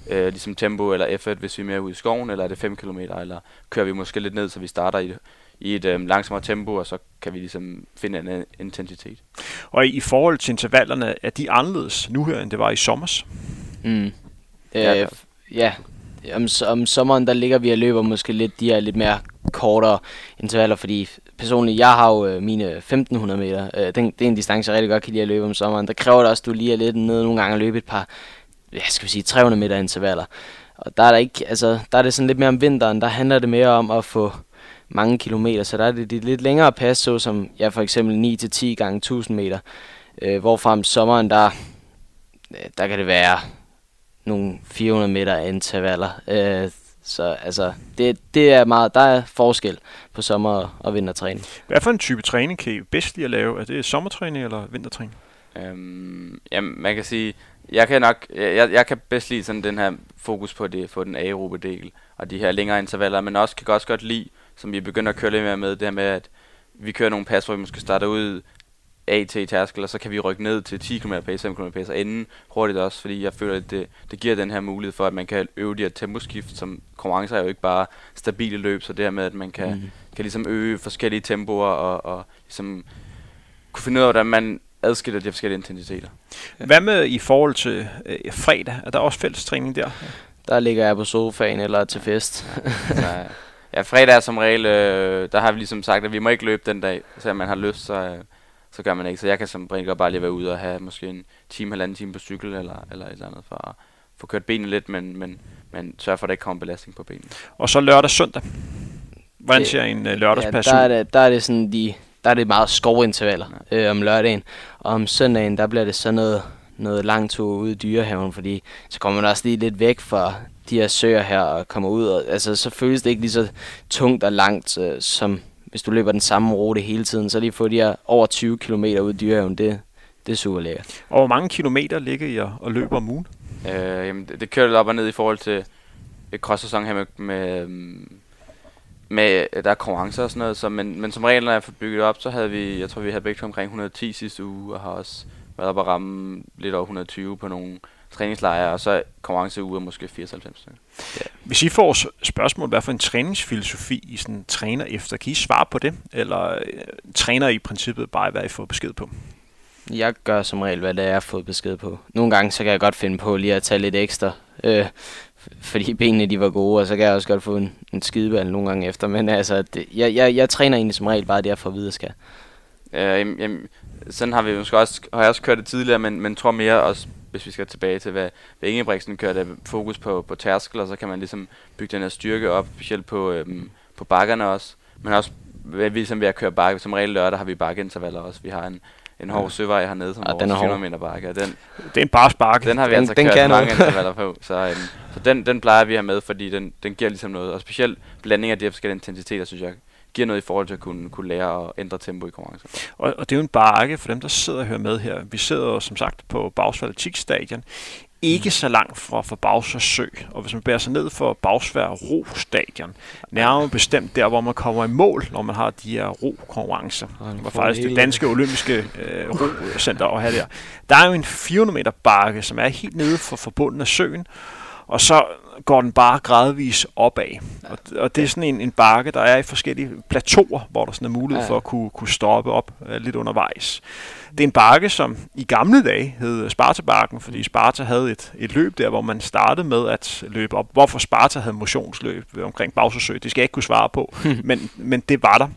øh, ligesom tempo eller effort, hvis vi er mere ude i skoven, eller er det 5 km, eller kører vi måske lidt ned, så vi starter i, i et øh, langsommere tempo, og så kan vi ligesom finde en øh, intensitet. Og i, forhold til intervallerne, er de anderledes nu her, end det var i sommers? Mm. Ja, Øh, f- ja. Om, om sommeren, der ligger vi og løber måske lidt de her lidt mere kortere intervaller, fordi personligt, jeg har jo øh, mine 1500 meter. Øh, den, det er en distance, jeg rigtig godt kan lide at løbe om sommeren. Der kræver det også, at du lige er lidt nede nogle gange og løbe et par, ja, skal vi sige, 300 meter intervaller. Og der er, der ikke, altså, der er det sådan lidt mere om vinteren, der handler det mere om at få mange kilometer, så der er det de lidt længere pas, så som ja, for eksempel 9-10 gange 1000 meter. Øh, hvorfra om sommeren, der, øh, der kan det være nogle 400 meter intervaller. Øh, så altså, det, det er meget, der er forskel på sommer- og vintertræning. Hvad for en type træning kan I bedst lide at lave? Er det sommertræning eller vintertræning? Øhm, jamen, man kan sige, jeg kan nok, jeg, jeg kan bedst lide sådan den her fokus på det, på den aerobe del, og de her længere intervaller, men også kan også godt lide, som vi begynder at køre lidt mere med, det her med, at vi kører nogle pas, hvor vi måske starter ud A til tærskel, og så kan vi rykke ned til 10 km pace, 5 km pace, og ende hurtigt også, fordi jeg føler, at det, det giver den her mulighed for, at man kan øve de her temposkift, som konkurrencer er jo ikke bare stabile løb, så det her med, at man kan, Mm. kan ligesom øge forskellige tempoer, og, og ligesom kunne finde ud af, hvordan man adskiller de her forskellige intensiteter. Hvad med i forhold til øh, fredag? Er der også fælles træning der? Der ligger jeg på sofaen eller til fest. Så, ja, fredag er som regel, øh, der har vi ligesom sagt, at vi må ikke løbe den dag, så man har lyst, så, øh, så gør man ikke. Så jeg kan som regel bare lige være ude og have måske en time, halvanden time på cykel, eller, eller et eller andet, for at få kørt benene lidt, men, men, men sørge for, at der ikke kommer belastning på benene. Og så lørdag søndag. Hvordan Det- ser en øh, ja, lørdagspas der, er det, der er det sådan de, der er det meget skovintervaller øh, om lørdagen. Og om søndagen, der bliver det så noget, noget lang tur ude i dyrehaven, fordi så kommer man også lige lidt væk fra de her søer her og kommer ud. Og, altså, så føles det ikke lige så tungt og langt, øh, som hvis du løber den samme rute hele tiden. Så lige få de her over 20 km ud i dyrehaven, det, det er super lækkert. Og hvor mange kilometer ligger I og, løber om ugen? Øh, jamen, det, det kører lidt op og ned i forhold til et cross-sæson her med, med, øhm, med, øh, der er konkurrencer og sådan noget, så, men, men som regel, når jeg får bygget op, så havde vi, jeg tror vi havde begge omkring 110 sidste uge, og har også været op og ramme lidt over 120 på nogle træningslejre, og så konkurrenceuger måske 94. stykker. Hvis I får spørgsmål, hvad for en træningsfilosofi I sådan træner efter, kan I svare på det? Eller øh, træner I i princippet bare, hvad I får besked på? Jeg gør som regel, hvad det er, jeg har fået besked på. Nogle gange, så kan jeg godt finde på lige at tage lidt ekstra, øh, fordi benene de var gode, og så kan jeg også godt få en, en skideball nogle gange efter. Men altså, det, jeg, jeg, jeg træner egentlig som regel bare det, jeg får at vide, jeg skal. Øh, jamen, sådan har vi måske også, har jeg også kørt det tidligere, men, men tror mere også, hvis vi skal tilbage til, hvad, hvad Ingebrigtsen kørte fokus på, på tærskler, så kan man ligesom bygge den her styrke op, specielt på, øhm, på bakkerne også, men også vi ligesom ved at køre bakke, som regel lørdag har vi bakkeintervaller også, vi har en, en hård søvej hernede, som Ja, den vores hård. 400 meter bakke, og den, Det er en bare sparke. den har vi Den- altså den kørt kan mange intervaller på, så, øhm, så den, den plejer vi at have med, fordi den, den giver ligesom noget, og specielt blanding af de her forskellige intensiteter, synes jeg, giver noget i forhold til at kunne, kunne lære at ændre tempo i konkurrencer. Og, og det er jo en bakke for dem, der sidder og hører med her. Vi sidder jo som sagt på Bagsvær Stadion. Ikke så langt fra, fra Bagsvær Sø. Og hvis man bærer sig ned for Bagsvær Ro Stadion, nærmere bestemt der, hvor man kommer i mål, når man har de her ro-konkurrencer. Det var faktisk det danske olympiske øh, ro-center at have der. Der er jo en 400 meter bakke, som er helt nede for, for bunden af søen. Og så går den bare gradvis opad. Og, og det er sådan en, en bakke, der er i forskellige plateauer, hvor der sådan er mulighed Ja. for at kunne, kunne stoppe op øh, lidt undervejs. Det er en bakke, som i gamle dage hed Sparta-bakken, fordi Sparta havde et, et løb der, hvor man startede med at løbe op. Hvorfor Sparta havde motionsløb omkring Bagsøsø, det skal jeg ikke kunne svare på, men, men det var der.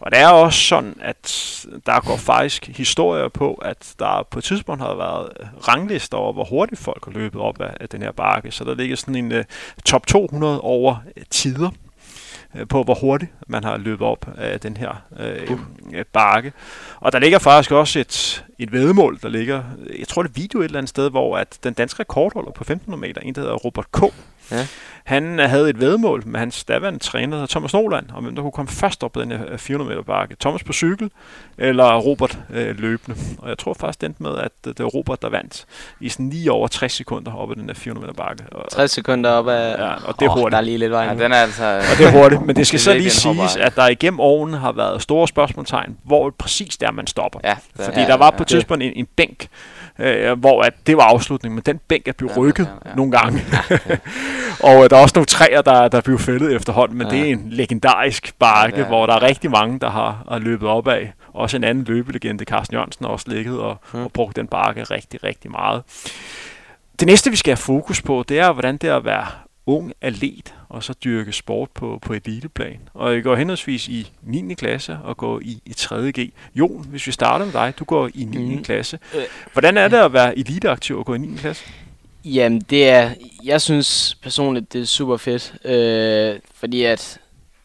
Og det er også sådan, at der går faktisk historier på, at der på et tidspunkt har været ranglister over, hvor hurtigt folk har løbet op af, den her bakke. Så der ligger sådan en uh, top 200 over uh, tider på, hvor hurtigt man har løbet op af den her uh. bakke. Og der ligger faktisk også et, et vedmål, der ligger, jeg tror det er video et eller andet sted, hvor at den danske rekordholder på 1500 meter, en der hedder Robert K., Ja. han havde et vedmål med hans daværende træner, Thomas Noland, om hvem der kunne komme først op på den her øh, 400 meter bakke. Thomas på cykel, eller Robert øh, løbende. Og jeg tror faktisk, det endte med, at øh, det var Robert, der vandt i sådan lige over 60 sekunder op ad den her 400 meter bakke. Og, 60 sekunder op af... Ja, og det er Åh, hurtigt. Der er lige lidt vej Ja, den er altså... og det er hurtigt, men det skal Det så lige siges, at der igennem årene har været store spørgsmålstegn, hvor præcis der man stopper. Ja, den Fordi er- der var på et ja. det- tidspunkt en, en bænk, øh, hvor at det var afslutningen, men den bænk er blevet Ja, rykket ja, ja. nogle gange. og øh, der er også nogle træer, der, der er blevet fældet efterhånden, men Ja. det er en legendarisk bakke, Ja, hvor der er rigtig mange, der har, har løbet op af. Også en anden løbelegende, Carsten Jørgensen, har også ligget og, Mm. og brugt den bakke rigtig, rigtig meget. Det næste, vi skal have fokus på, det er, hvordan det er at være ung atlet, og så dyrke sport på, på eliteplan. Og jeg går henholdsvis i 9. klasse og går i, i 3. G. Jon, hvis vi starter med dig, du går i 9. Mhm. klasse. Øh. Hvordan er det at være eliteaktiv og gå i 9. klasse? Jamen, det er, jeg synes personligt, det er super fedt, øh, fordi at,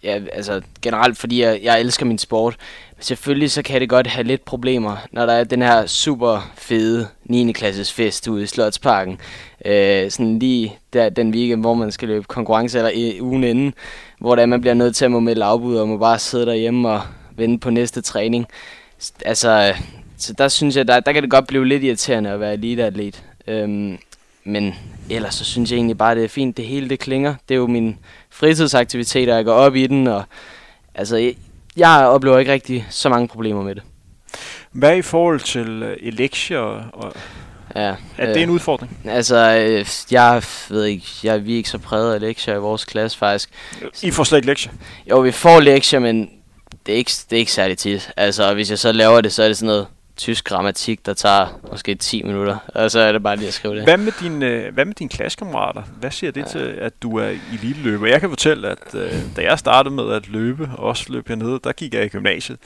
ja, altså generelt fordi jeg, jeg elsker min sport. Selvfølgelig så kan det godt have lidt problemer, når der er den her super fede 9. klasses fest ude i Slotsparken. Øh, sådan lige der, den weekend, hvor man skal løbe konkurrence, eller i ugen inden, hvor der man bliver nødt til at må melde afbud, og må bare sidde derhjemme og vente på næste træning. Altså, øh, så der synes jeg, der, der kan det godt blive lidt irriterende at være eliteatlet. Øhm, men ellers så synes jeg egentlig bare, det er fint. Det hele det klinger. Det er jo min fritidsaktiviteter, jeg går op i den, og altså, jeg, jeg oplever ikke rigtig så mange problemer med det. Hvad i forhold til øh, elektier? Og, Ja, er det en udfordring? Altså, øh, jeg ved ikke, jeg, vi er ikke så præget af lektier i vores klasse faktisk. I får slet ikke lektier. Jo, vi får lektier, men det er ikke, det er ikke særlig tit. Altså, og hvis jeg så laver det, så er det sådan noget tysk grammatik, der tager måske 10 minutter, og så er det bare lige at skrive det. Hvad med, din, øh, hvad med dine klassekammerater? Hvad siger det Ja. til, at du er eliteløber? Jeg kan fortælle, at øh, da jeg startede med at løbe, og også løb hernede, der gik jeg i gymnasiet.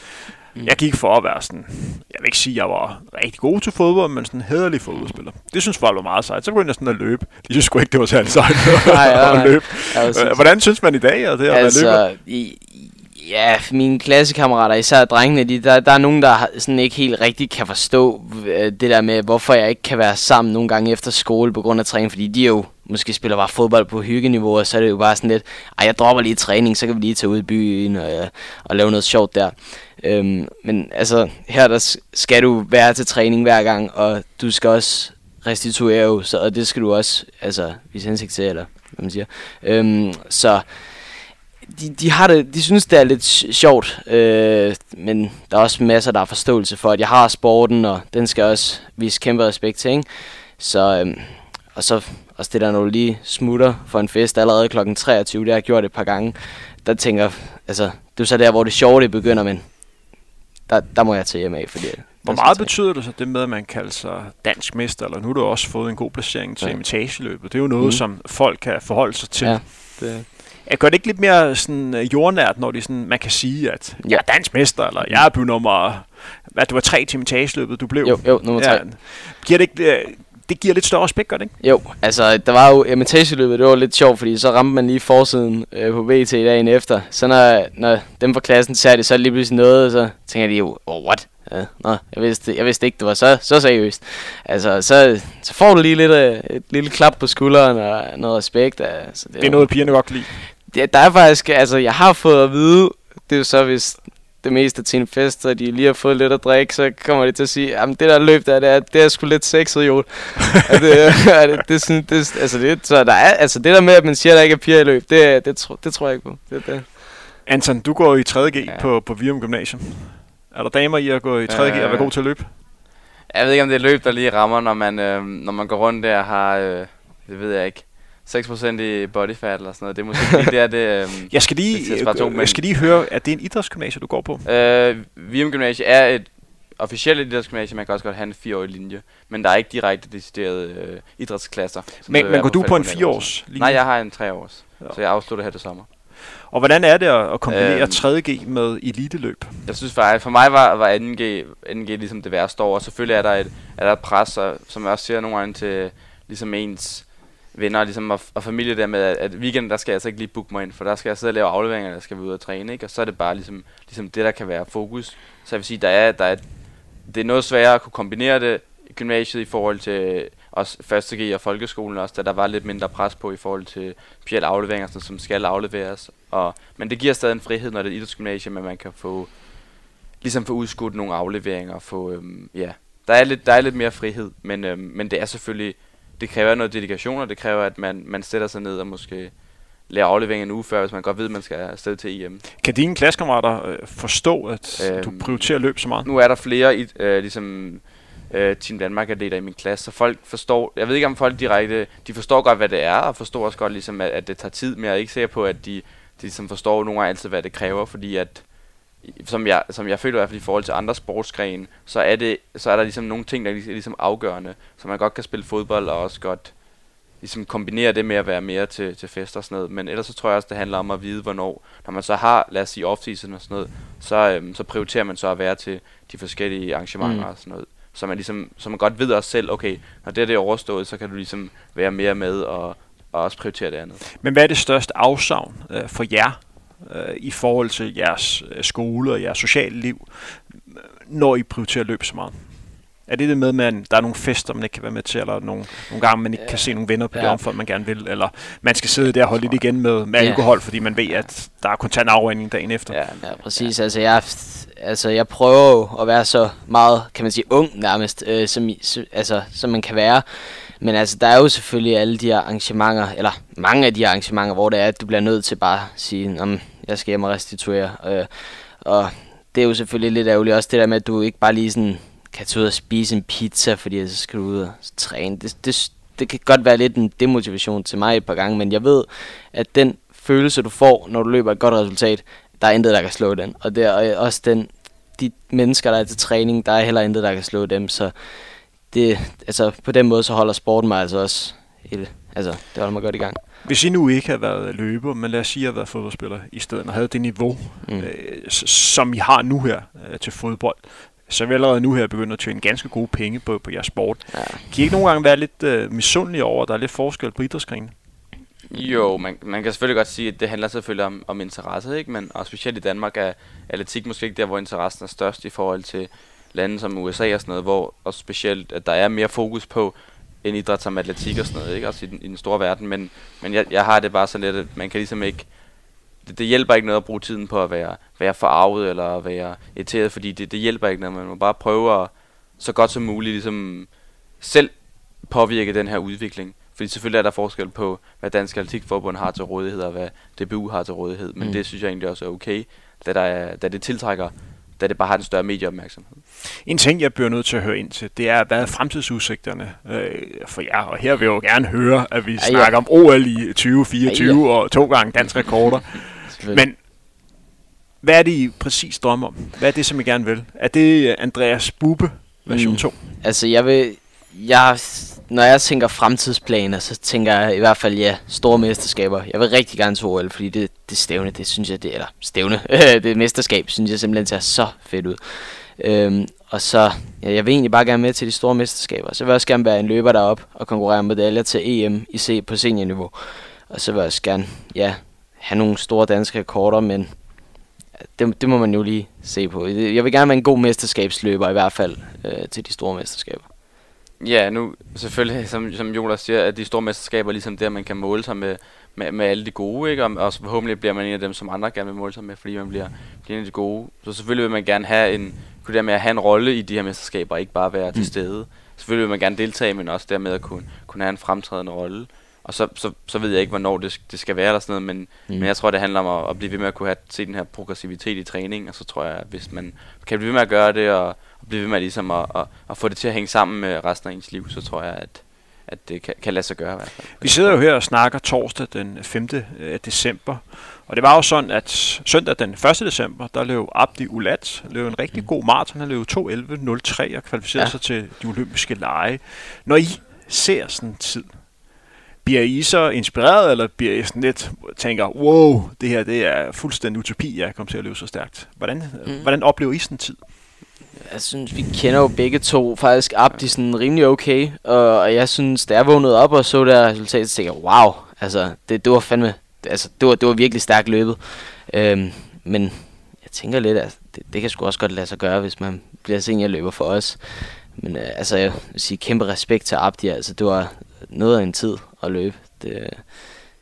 Mm. Jeg gik for at være sådan, jeg vil ikke sige, at jeg var rigtig god til fodbold, men sådan en hederlig fodboldspiller. Det synes folk var meget sejt. Så begyndte jeg sådan at løbe. De synes sgu ikke, det var særlig sejt Nej, nej, at nej. løbe. Jeg Øh, Hvordan synes man i dag, at det at være løber? altså, i, ja, mine klassekammerater, især drengene, de, der, der er nogen, der sådan ikke helt rigtig kan forstå øh, det der med, hvorfor jeg ikke kan være sammen nogle gange efter skole på grund af træning, fordi de jo måske spiller bare fodbold på hyggeniveau, og så er det jo bare sådan lidt, ej, jeg dropper lige træning, så kan vi lige tage ud i byen og, øh, og lave noget sjovt der. Øhm, men altså, her der skal du være til træning hver gang, og du skal også restituere jo, så, og det skal du også altså, vise hensigt til, eller hvad man siger. Øhm, så de, de, har det, de synes, det er lidt sj- sjovt, øh, men der er også masser, der har forståelse for, at jeg har sporten, og den skal også vise kæmpe respekt til, ikke? Så, øhm, og så også det der, når du lige smutter for en fest allerede kl. 23, det har jeg gjort et par gange, der tænker altså, det er så der, hvor det sjove det begynder, men der, der må jeg tage hjem af, fordi... Hvor meget betyder det så det med, at man kalder sig dansk mester, eller nu har du også fået en god placering til Ja. imitageløbet. Det er jo noget, Mhm. som folk kan forholde sig til. Ja, det, Jeg gør det ikke lidt mere sådan øh, jordnært, når de sådan, man kan sige, at Ja. jeg er dansk mester, eller jeg er blevet nummer, hvad, du var tre til imitageløbet, du blev. jo, jo, nummer tre. Ja. Giver det, ikke, øh, det giver lidt større respekt, gør det ikke? Jo, altså der var jo imitageløbet, det var lidt sjovt, fordi så ramte man lige forsiden øh, på BT dagen efter. Så når, når dem fra klassen ser det, så det lige pludselig noget, og så tænker de jo, oh, what? Ja, nå, jeg vidste, jeg vidste ikke, det var så, så seriøst. Altså, så, så får du lige lidt, øh, et lille klap på skulderen og noget respekt. Altså, Det er noget, pigerne godt kan lide. Det, der er faktisk, altså jeg har fået at vide, det er jo så hvis det meste til en fest, og de lige har fået lidt at drikke, så kommer de til at sige, jamen det der løb der, det er, det er sgu lidt sexet, jo. det, er det, det, synes, det, altså det, så der er, altså det der med, at man siger, at der ikke er piger i løb, det, det, tro, det tror jeg ikke på. Det, det. Anton, du går i 3.G ja. Ja. på, på Virum Gymnasium. Er der damer i at gå i 3.G og være Øh. god til at løbe? Jeg ved ikke, om det er løb, der lige rammer, når man, øh, når man går rundt der og har, øh, det ved jeg ikke, 6% i body fat eller sådan noget. Det er måske lige der, det... Øh, Jeg skal det lige, bare to, øh, jeg skal lige høre, at det er en idrætsgymnasie, du går på? Øh, Virum Gymnasie er et officielt idrætsgymnasie, man kan også godt have en fireårig linje, men der er ikke direkte deciderede øh, idrætsklasser. det Men, men går du på en fireårs linje? Nej, jeg har en treårs, Ja. ja. så jeg afslutter her til sommer. Og hvordan er det at, at kombinere Øhm. 3.G med eliteløb? Jeg synes faktisk, for mig var, var 2G, 2G ligesom det værste år, og selvfølgelig er der et, er der et pres, og, som jeg også siger nogle gange til ligesom ens venner ligesom og, og familie der med, at, at weekenden, der skal jeg altså ikke lige booke mig ind, for der skal jeg sidde og lave afleveringer, der skal vi ud og træne, ikke? og så er det bare ligesom, ligesom det, der kan være fokus. Så jeg vil sige, der er, der er, det er noget sværere at kunne kombinere det gymnasiet i forhold til også første G og folkeskolen også, da der var lidt mindre pres på i forhold til PL afleveringer, sådan, som skal afleveres. Og, men det giver stadig en frihed, når det er et idrætsgymnasium, men man kan få ligesom få udskudt nogle afleveringer, få, øhm, ja, der er, lidt, der er lidt mere frihed, men, øhm, men det er selvfølgelig, det kræver noget dedikation, og det kræver, at man, man sætter sig ned og måske laver afleveringer en uge før, hvis man godt ved, at man skal afsted til EM. Kan dine klassekammerater øh, forstå, at Øhm. du prioriterer løb så meget? Nu er der flere i, øh, ligesom øh, Team Danmark-atleter i min klasse, så folk forstår, jeg ved ikke om folk direkte, de forstår godt, hvad det er, og forstår også godt, ligesom, at, at det tager tid, men jeg er ikke sikker på, at de, de ligesom forstår nogle gange altid, hvad det kræver, fordi at, som jeg, som jeg føler i hvert fald i forhold til andre sportsgrene, så er, det, så er der ligesom nogle ting, der er ligesom afgørende, så man godt kan spille fodbold og også godt ligesom kombinere det med at være mere til, til fester og sådan noget. Men ellers så tror jeg også, det handler om at vide, hvornår, når man så har, lad os sige, off-season og sådan noget, så, øhm, så prioriterer man så at være til de forskellige arrangementer mm. og sådan noget. Så man ligesom, så man godt ved også selv, okay, når det er det overstået, så kan du ligesom være mere med og, og også prioritere det andet. Men hvad er det største afsavn øh, for jer øh, i forhold til jeres øh, skole og jeres sociale liv, når I prioriterer løb så meget? Er det det med, at der er nogle fester, man ikke kan være med til, eller nogle, nogle gange, man ikke ja. kan se nogle venner på ja. det omfang, man gerne vil, eller man skal sidde der og holde lidt igen med, med ja. alkohol, fordi man ved, at der er kontant afregning dagen efter? Ja, ja præcis. Ja. Altså, jeg, altså, jeg prøver jo at være så meget, kan man sige, ung nærmest, øh, som, altså, som man kan være. Men altså, der er jo selvfølgelig alle de her arrangementer, eller mange af de her arrangementer, hvor det er, at du bliver nødt til bare at sige, om jeg skal hjem og restituere. Øh, og det er jo selvfølgelig lidt ærgerligt også det der med, at du ikke bare lige sådan kan tage ud og spise en pizza, fordi så skal du ud og træne. Det, det, det kan godt være lidt en demotivation til mig et par gange, men jeg ved, at den følelse, du får, når du løber et godt resultat, der er intet, der kan slå den. Og det er også den, de mennesker, der er til træning, der er heller intet, der kan slå dem. Så det, altså, på den måde, så holder sporten mig altså også helt, altså, det holder mig godt i gang. Hvis I nu ikke har været løber, men lad os sige, at I har været fodboldspiller i stedet, og havde det niveau, mm. øh, som I har nu her øh, til fodbold, så er vi allerede nu her begyndt at tjene ganske gode penge på, på jeres sport. Ja. Kan I ikke nogle gange være lidt øh, misundelige over, at der er lidt forskel på idrætsgrenen? Jo, man, man kan selvfølgelig godt sige, at det handler selvfølgelig om, om interesse, ikke? men og specielt i Danmark er atletik måske ikke der, hvor interessen er størst i forhold til lande som USA og sådan noget, hvor og specielt, at der er mere fokus på en idræt som atletik og sådan noget, ikke? også i den, i den store verden, men, men jeg, jeg har det bare sådan lidt, at man kan ligesom ikke, det, det hjælper ikke noget at bruge tiden på at være, være forarvet eller være irriteret, fordi det, det hjælper ikke noget. Man må bare prøve at så godt som muligt ligesom selv påvirke den her udvikling. Fordi selvfølgelig er der forskel på, hvad Dansk Atletikforbund har til rådighed, og hvad DBU har til rådighed. Men mm. det synes jeg egentlig også er okay, da, der er, da det tiltrækker da det bare har en større medieopmærksomhed. En ting, jeg bliver nødt til at høre ind til, det er, hvad er fremtidsudsigterne øh, for jer? Og her vil jeg jo gerne høre, at vi ja, snakker ja. om OL i 2024 ja, ja. og to gange dansk rekorder. Men hvad er det, I præcis drømmer om? Hvad er det, som I gerne vil? Er det Andreas Bube version mm. 2? Altså, jeg vil... Jeg, når jeg tænker fremtidsplaner, så tænker jeg i hvert fald, ja, store mesterskaber. Jeg vil rigtig gerne til OL, fordi det, det stævne, det synes jeg, det eller stævne, det mesterskab, synes jeg simpelthen ser så fedt ud. Øhm, og så, ja, jeg vil egentlig bare gerne med til de store mesterskaber. Så vil jeg også gerne være en løber derop og konkurrere med medaljer til EM i C på seniorniveau. Og så vil jeg også gerne, ja, have nogle store danske rekorder, men det, det må man jo lige se på. Jeg vil gerne være en god mesterskabsløber i hvert fald øh, til de store mesterskaber. Ja, nu selvfølgelig, som, som Jonas siger, at de store mesterskaber er ligesom der, man kan måle sig med, med, med alle de gode, ikke? Og, og så forhåbentlig bliver man en af dem, som andre gerne vil måle sig med, fordi man bliver, bliver en af de gode. Så selvfølgelig vil man gerne have en, kunne det med at have en rolle i de her mesterskaber, ikke bare være mm. til stede. Selvfølgelig vil man gerne deltage, men også dermed at kunne, kunne have en fremtrædende rolle. Og så, så, så ved jeg ikke, hvornår det, det skal være eller sådan noget, men, mm. men jeg tror, det handler om at, at blive ved med at kunne have, se den her progressivitet i træning, og så tror jeg, at hvis man kan blive ved med at gøre det, og, og blive ved med ligesom at, at, at få det til at hænge sammen med resten af ens liv, så tror jeg, at, at det kan, kan lade sig gøre i hvert fald. Vi sidder jo her og snakker torsdag den 5. Øh, december, og det var jo sådan, at søndag den 1. december, der løb Abdi Ulat løb en rigtig mm. god maraton. Han løb 2.11.03 og kvalificerede ja. sig til de olympiske lege. Når I ser sådan en tid, bliver I så inspireret, eller bliver I sådan lidt, tænker, wow, det her det er fuldstændig utopi, jeg kommer til at løbe så stærkt. Hvordan, mm. hvordan oplever I sådan en tid? Jeg synes, vi kender jo begge to faktisk Abdi sådan rimelig okay, og jeg synes, da jeg vågnede op og så det resultat, så tænkte jeg, wow, altså, det, det var fandme, altså, det var, det var virkelig stærkt løbet. Øhm, men jeg tænker lidt, at det, det kan sgu også godt lade sig gøre, hvis man bliver seniorløber for os. Men øh, altså, jeg vil sige kæmpe respekt til Abdi, altså, det var noget af en tid at løbe. Det,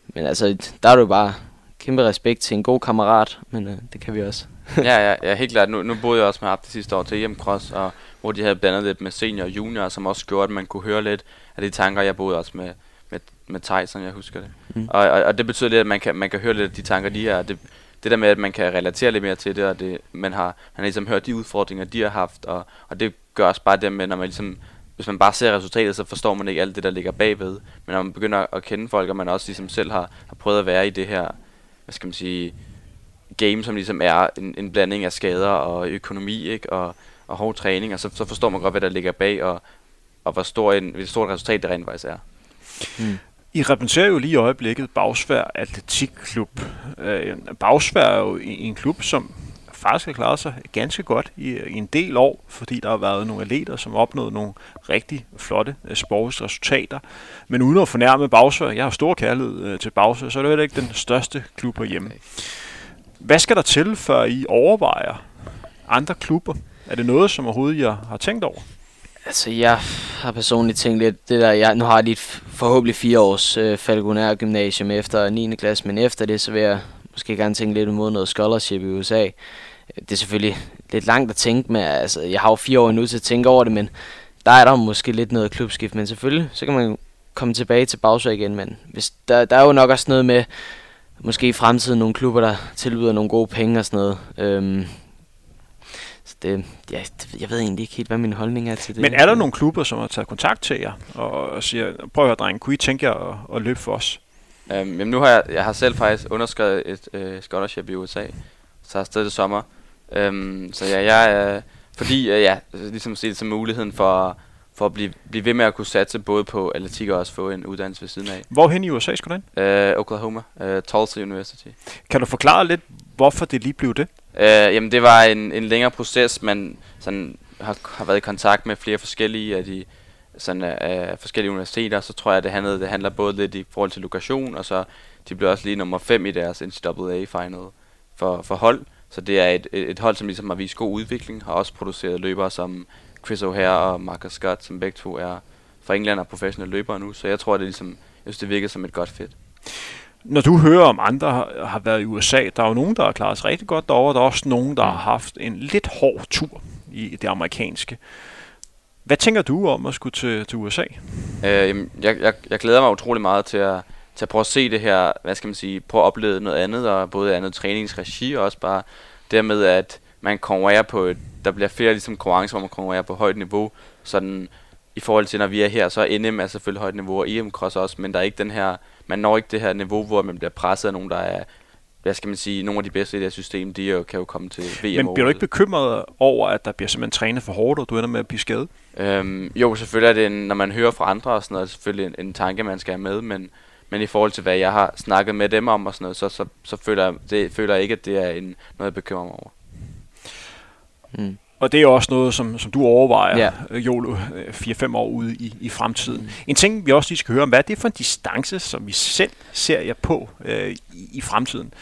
men altså, der er du bare kæmpe respekt til en god kammerat, men øh, det kan vi også. ja, ja, ja, helt klart. Nu, nu boede jeg også med Abdi sidste år til EM Cross, og hvor de havde blandet lidt med senior og junior, som også gjorde, at man kunne høre lidt af de tanker, jeg boede også med, med, med Tyson, jeg husker det. Mm. Og, og, og, det betyder lidt, at man kan, man kan høre lidt af de tanker, de her. Det, det der med, at man kan relatere lidt mere til det, og det, man har, man har ligesom hørt de udfordringer, de har haft, og, og det gør også bare det med, når man ligesom, hvis man bare ser resultatet, så forstår man ikke alt det, der ligger bagved. Men når man begynder at kende folk, og man også ligesom selv har, har prøvet at være i det her, hvad skal man sige, game, som ligesom er en, en blanding af skader og økonomi, ikke? Og, og hård træning, og så, så forstår man godt, hvad der ligger bag, og, og hvor stor en, hvor stort resultat det rent faktisk er. Mm. I repræsenterer jo lige i øjeblikket Bagsvær Atletikklub. Øh, Bagsvær er jo en klub, som faktisk har klaret sig ganske godt i, i en del år, fordi der har været nogle atleter, som har opnået nogle rigtig flotte uh, sportsresultater. Men uden at fornærme Bagsvær, jeg har stor kærlighed uh, til Bagsvær, så er det heller ikke den største klub herhjemme. Hvad skal der til, før I overvejer andre klubber? Er det noget, som overhovedet jeg har tænkt over? Altså, jeg har personligt tænkt lidt, det der, jeg, nu har jeg lige forhåbentlig fire års øh, Falconer Gymnasium efter 9. klasse, men efter det, så vil jeg måske gerne tænke lidt imod noget scholarship i USA. Det er selvfølgelig lidt langt at tænke med, altså, jeg har jo fire år nu til at tænke over det, men der er der måske lidt noget klubskift, men selvfølgelig, så kan man komme tilbage til Bagsvær igen, men hvis, der, der er jo nok også noget med, måske i fremtiden nogle klubber, der tilbyder nogle gode penge og sådan noget. Øhm, så det, ja, jeg ved egentlig ikke helt, hvad min holdning er til det. Men er der nogle klubber, som har taget kontakt til jer og siger, prøv at høre, dreng, kunne I tænke jer at, at løbe for os? Um, jamen nu har jeg, jeg har selv faktisk underskrevet et uh, scholarship i USA, så stadig det sommer. Um, så ja, jeg er, fordi uh, ja, ligesom se det som muligheden for, for at blive, blive ved med at kunne satse både på atletik og også få en uddannelse ved siden af. Hvorhen i USA skulle du ind? Uh, Oklahoma, uh, Tulsa University. Kan du forklare lidt, hvorfor det lige blev det? Uh, jamen det var en, en længere proces, man sådan har, har været i kontakt med flere forskellige af de sådan af forskellige universiteter, så tror jeg, det handlede, det handler både lidt i forhold til lokation, og så de blev også lige nummer 5 i deres NCAA final for, for hold. Så det er et, et, hold, som ligesom har vist god udvikling, har også produceret løbere som Chris O'Hare og Marcus Scott, som begge to er fra England og professionelle løbere nu. Så jeg tror, det ligesom, jeg synes, det virker som et godt fedt. Når du hører om andre har, har været i USA, der er jo nogen, der har klaret sig rigtig godt derovre, der er også nogen, der har haft en lidt hård tur i det amerikanske. Hvad tænker du om at skulle til, til USA? Øh, jeg, jeg, jeg glæder mig utrolig meget til at, til at prøve at se det her, hvad skal man sige, prøve at opleve noget andet, og både andet træningsregi, og også bare dermed, at man konkurrerer på et, der bliver flere ligesom konkurrencer, hvor man konkurrerer på højt niveau, sådan i forhold til, når vi er her, så er NM er selvfølgelig højt niveau, og EM Cross også, men der er ikke den her, man når ikke det her niveau, hvor man bliver presset af nogen, der er hvad skal man sige, nogle af de bedste i det her system, de jo, kan jo komme til VM. Men bliver du ikke bekymret over, at der bliver simpelthen trænet for hårdt, og du ender med at blive skadet? Øhm, jo, selvfølgelig er det, en, når man hører fra andre og sådan noget, er selvfølgelig en, en tanke, man skal have med, men, men i forhold til, hvad jeg har snakket med dem om og sådan noget, så, så, så føler, jeg, det, føler jeg ikke, at det er en, noget, jeg bekymrer mig over. Mm. Og det er også noget, som, som du overvejer, ja. Øh, Jolo, 4-5 øh, år ude i, i fremtiden. Mm. En ting, vi også lige skal høre om, hvad er det for en distance, som vi selv ser jer på øh, i, i fremtiden?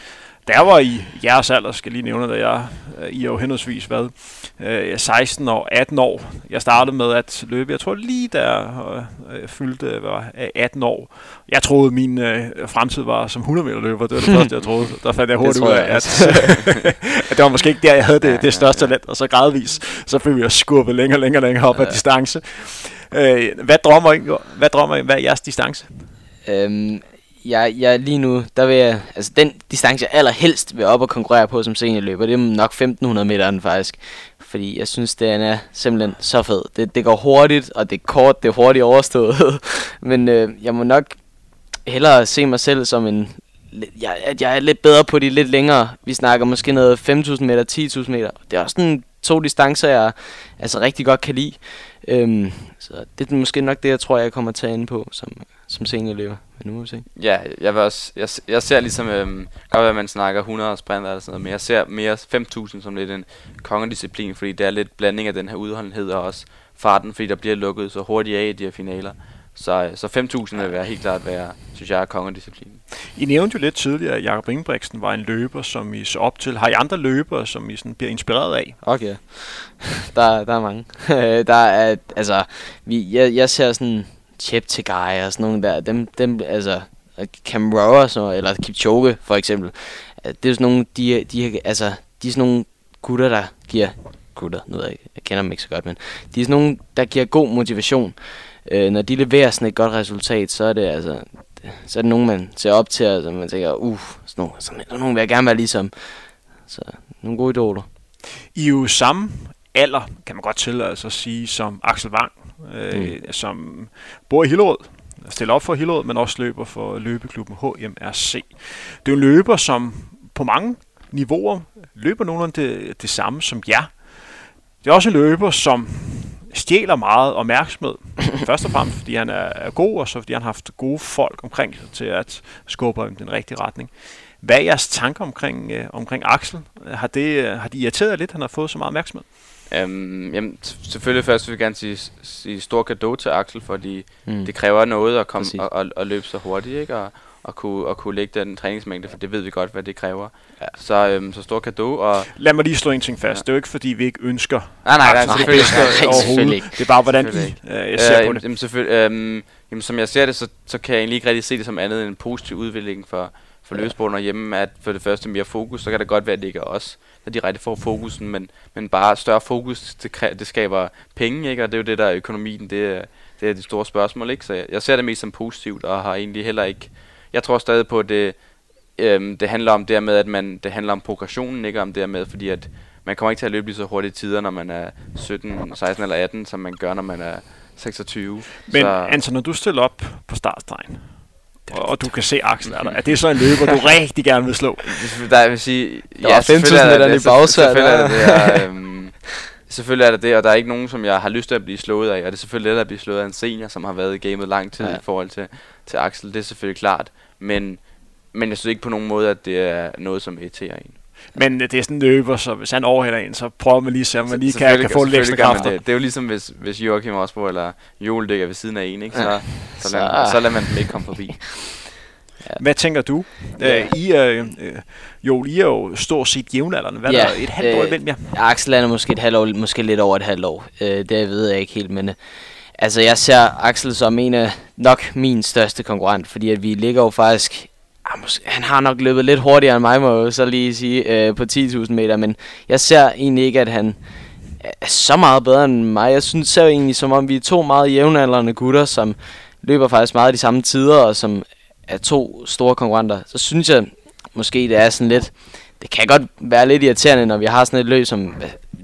Der var i jeres alder, skal lige nævne, at jeg øh, I er jo henholdsvis hvad, 16 og 18 år. Jeg startede med at løbe, jeg tror lige der jeg fyldte var 18 år. Jeg troede, min øh, fremtid var som 100 meter løber. Det var det første, jeg troede. Der fandt jeg hurtigt ud af, at, at det var måske ikke der, jeg havde det, det største talent. Og så gradvis, så fik vi skubbet længere og længere, længere op ad distance. hvad drømmer I? Hvad drømmer I? Hvad er jeres distance? Øhm, jeg, jeg lige nu, der vil jeg, altså den distance, jeg allerhelst vil op og konkurrere på som seniorløber, det er nok 1500 meter den faktisk. Fordi jeg synes, den er simpelthen så fed. Det, det går hurtigt, og det er kort, det er hurtigt overstået. Men øh, jeg må nok hellere se mig selv som en... Jeg, at jeg er lidt bedre på de lidt længere. Vi snakker måske noget 5.000 meter, 10.000 meter. Det er også sådan to distancer, jeg altså rigtig godt kan lide. Øhm, så det er måske nok det, jeg tror, jeg kommer til at ende på som, som seniorløber. Men nu må vi se. Ja, jeg, vil også, jeg, jeg ser ligesom, øhm, godt være, at man snakker 100 sprinter eller sådan noget, men jeg ser mere 5.000 som lidt en kongedisciplin, fordi det er lidt blanding af den her udholdenhed og også farten, fordi der bliver lukket så hurtigt af i de her finaler. Så, så 5.000 vil være helt klart være, synes jeg, er kongedisciplin. I nævnte jo lidt tidligere, at Jakob Ingebrigtsen var en løber, som I så op til. Har I andre løbere, som I sådan bliver inspireret af? Okay. der, der er mange. der er, altså, vi, jeg, jeg ser sådan Chep til Guy og sådan nogle der. Dem, dem altså, Cam Rowers eller Kipchoge for eksempel. Det er sådan nogle, de, de, altså, de er sådan nogle gutter, der giver gutter, nu jeg, jeg kender dem ikke så godt, men de er sådan nogle, der giver god motivation. Øh, når de leverer sådan et godt resultat, så er det altså, så er det nogen, man ser op til, og så man tænker, uh, sådan nogle, sådan nogle vil jeg gerne være ligesom. Så nogle gode idoler. I er jo samme alder, kan man godt tillade sig at sige, som Axel Wang, øh, mm. som bor i Hillerød, stiller op for Hillerød, men også løber for løbeklubben HMRC. Det er jo en løber, som på mange niveauer løber nogenlunde det, det samme som jer. Det er også en løber, som stjæler meget opmærksomhed. Først og fremmest, fordi han er, er god, og så fordi han har haft gode folk omkring sig til at skubbe ham i den rigtige retning. Hvad er jeres tanker omkring, øh, omkring Axel? Har, det, har de irriteret lidt, at han har fået så meget opmærksomhed? Um, jamen, selvfølgelig først vil jeg gerne sige, sige stor gave til Axel, fordi mm. det kræver noget at komme og, og, og, løbe så hurtigt, ikke? Og, og kunne, og kunne lægge den træningsmængde, for det ved vi godt, hvad det kræver. Ja. Så, øhm, så stor kado. Og Lad mig lige slå en ting fast. Ja. Det er jo ikke, fordi vi ikke ønsker Nej, nej, nej, selvfølgelig, ønsker nej, selvfølgelig ikke. Det er bare, hvordan I øh, jeg ser øh, på det. Jamen, selvfølgelig, øhm, jamen, som jeg ser det, så, så kan jeg egentlig ikke rigtig se det som andet end en positiv udvikling for, for ja. løsbordet hjemme, at for det første mere fokus, så kan det godt være, at det ikke er os, der direkte får fokusen, men, men bare større fokus, det, det skaber penge, ikke? og det er jo det, der er økonomien, det er, det er de store spørgsmål, ikke? så jeg, jeg ser det mest som positivt, og har egentlig heller ikke jeg tror stadig på, at det, øhm, det handler om det med, at man, det handler om progressionen, ikke om det med, fordi at man kommer ikke til at løbe lige så hurtigt tider, når man er 17, 16 eller 18, som man gør, når man er 26. Men så Anton, når du stiller op på startstregen, og, og du kan se Axel er der. Er det så en løber, du rigtig gerne vil slå? Der, jeg vil sige, der ja, 5.000 meter i bagsvær. Selvfølgelig er det det, er, øhm, selvfølgelig er det det, og der er ikke nogen, som jeg har lyst til at blive slået af, og det er selvfølgelig let at blive slået af en senior, som har været i gamet lang tid ja. i forhold til, til Axel, det er selvfølgelig klart. Men, men jeg synes ikke på nogen måde, at det er noget, som irriterer en. Men det er sådan en løber, så hvis han overhælder en, så prøver man lige at se, om man lige kan, kan få lidt ekstra kræfter. Det. det er jo ligesom, hvis, hvis Joachim Osbo eller Joel ligger ved siden af en, ikke? Så, ja. så, så, lader, så lader man dem ikke komme forbi. Ja. Hvad tænker du? Ja. Uh, I er, uh, jo, I er jo stort set jævnaldrende. Hvad ja, er der, et halvt år øh, imellem jer? Axel er måske et halvt år, måske lidt over et halvt år. Uh, det ved jeg ikke helt, men altså, jeg ser Axel som en af nok min største konkurrent, fordi at vi ligger jo faktisk Ah, han har nok løbet lidt hurtigere end mig, må jeg så lige sige, øh, på 10.000 meter, men jeg ser egentlig ikke, at han er så meget bedre end mig. Jeg synes ser egentlig, som om vi er to meget jævnaldrende gutter, som løber faktisk meget de samme tider, og som er to store konkurrenter. Så synes jeg måske, det er sådan lidt... Det kan godt være lidt irriterende, når vi har sådan et løb, som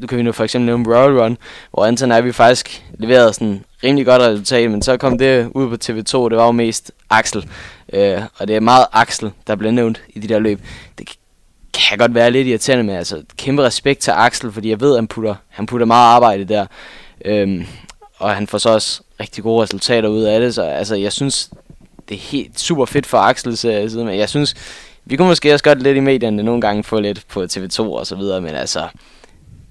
du kan vi nu for eksempel nævne Royal Run, hvor Anton og vi faktisk leverede sådan rimelig godt resultat, men så kom det ud på TV2, det var jo mest Axel. Øh, og det er meget Axel, der bliver nævnt i de der løb. Det kan godt være lidt irriterende men altså kæmpe respekt til Axel, fordi jeg ved, at han putter, han putter meget arbejde der. Øhm, og han får så også rigtig gode resultater ud af det, så altså, jeg synes, det er helt super fedt for Axel øh, side, men jeg synes, vi kunne måske også godt lidt i medierne nogle gange få lidt på TV2 og så videre, men altså,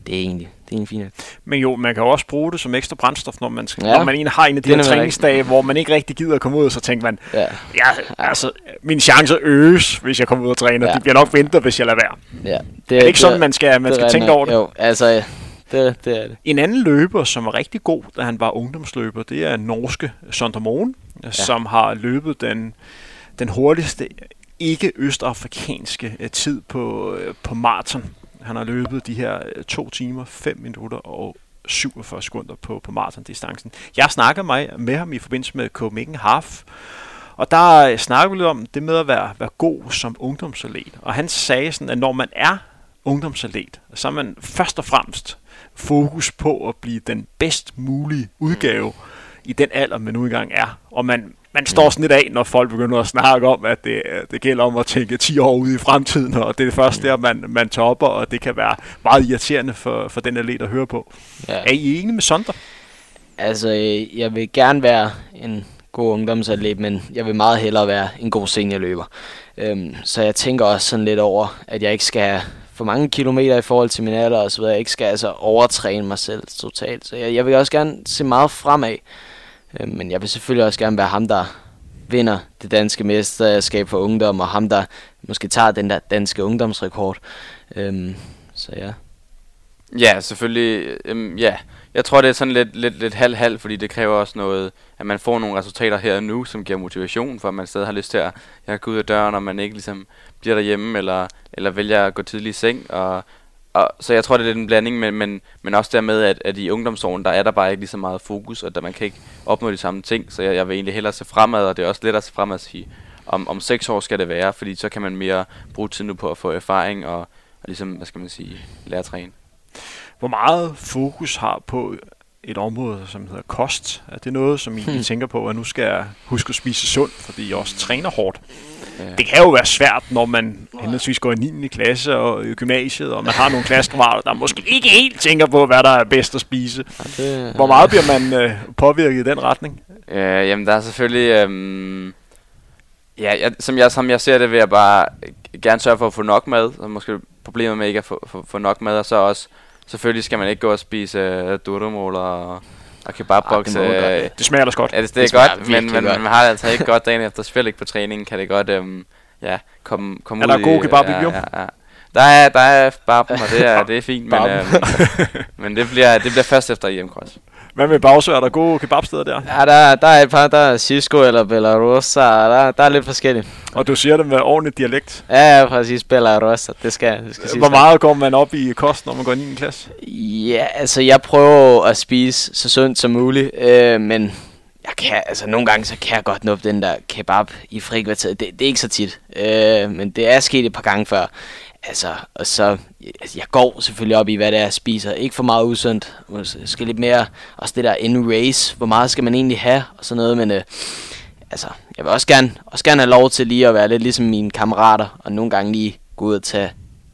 det er egentlig, det er en fin Men jo, man kan jo også bruge det som ekstra brændstof, når man, skal, ja. når man egentlig har en af de her træningsdage, hvor man ikke rigtig gider at komme ud, så tænker man, ja. ja, altså, min chance øges, hvis jeg kommer ud og træner. Ja. De bliver nok vinter, hvis jeg lader være. Ja. Det, er det ikke det, sådan, man skal, man skal tænke nok. over det? Jo, altså, det, det er det. En anden løber, som var rigtig god, da han var ungdomsløber, det er norske Sondre Moen, ja. som har løbet den, den hurtigste ikke-østafrikanske øh, tid på, øh, på maraton. Han har løbet de her 2 øh, timer, 5 minutter og 47 sekunder på, på maratondistancen. Jeg snakker mig med ham i forbindelse med Copenhagen Half, og der snakker vi lidt om det med at være, være god som ungdomsatlet. Og han sagde sådan, at når man er ungdomsatlet, så er man først og fremmest fokus på at blive den bedst mulige udgave i den alder, man nu engang er. Og man, man står sådan lidt af, når folk begynder at snakke om, at det, det gælder om at tænke 10 år ude i fremtiden, og det er det første der, man, man topper, og det kan være meget irriterende for, for den atlet at høre på. Ja. Er I enige med Sonder? Altså, øh, jeg vil gerne være en god ungdomsatlet, men jeg vil meget hellere være en god seniorløber. Øhm, så jeg tænker også sådan lidt over, at jeg ikke skal have for mange kilometer i forhold til min alder og så videre. Jeg ikke skal altså overtræne mig selv totalt. Så jeg, jeg vil også gerne se meget fremad. Øh, men jeg vil selvfølgelig også gerne være ham, der vinder det danske mesterskab for ungdom, og ham, der måske tager den der danske ungdomsrekord. Øhm, så ja. Ja, selvfølgelig. Øhm, ja, jeg tror, det er sådan lidt, lidt, lidt halv-halv, fordi det kræver også noget, at man får nogle resultater her og nu, som giver motivation, for at man stadig har lyst til at gå ud af døren, og man ikke ligesom bliver derhjemme, eller, eller vælger at gå tidligt i seng. Og, og, så jeg tror, det er lidt en blanding, men, men, men også dermed, at, at i ungdomsåren, der er der bare ikke lige så meget fokus, og der man kan ikke opnå de samme ting, så jeg, jeg vil egentlig hellere se fremad, og det er også lettere at se fremad at sige, om, om seks år skal det være, fordi så kan man mere bruge tid nu på at få erfaring og, og ligesom, hvad skal man sige, lære at træne. Hvor meget fokus har på et område, som hedder kost? Er det noget, som I, hmm. I tænker på, at nu skal jeg huske at spise sundt, fordi I også træner hårdt? Ja. Det kan jo være svært, når man henholdsvis går i 9. klasse og i gymnasiet, og man har nogle klassekammerater, der måske ikke helt tænker på, hvad der er bedst at spise. Det, Hvor meget bliver man øh, påvirket i den retning? Ja, jamen, der er selvfølgelig... Øhm, ja, jeg, som, jeg, som jeg ser det, vil jeg bare gerne sørge for at få nok mad, og måske problemet med ikke at få, få, få nok mad, og så også selvfølgelig skal man ikke gå og spise uh, durumol og, og kebabboks. Ah, det, øh, det smager da godt. Ja, det, det, det er godt, men, men godt. man har det altså ikke godt dagen efter. Spil ikke på træningen, kan det godt um, ja, komme, komme ud Er der god kebab i ja, ja, ja. Der er, der er barben, og det er, det er fint, men, øhm, men det, bliver, det bliver først efter hjemkross. Hvad med Bagsø? Er der gode kebabsteder der? Ja, der, der er et par. Der er Cisco eller Bellarosa. Der, der er lidt forskelligt. Og du siger det med ordentlig dialekt? Ja, ja præcis. Bellarosa. Det skal, det skal Hvor meget går man op i kost, når man går ind i en klasse? Ja, altså jeg prøver at spise så sundt som muligt. Øh, men jeg kan, altså nogle gange så kan jeg godt nå den der kebab i frikvarteret. Det, det er ikke så tit. Øh, men det er sket et par gange før. Altså, og så, altså, jeg går selvfølgelig op i, hvad det er, jeg spiser. Ikke for meget usundt. Jeg skal lidt mere, også det der in race. Hvor meget skal man egentlig have, og sådan noget. Men øh, altså, jeg vil også gerne, også gerne have lov til lige at være lidt ligesom mine kammerater, og nogle gange lige gå ud og tage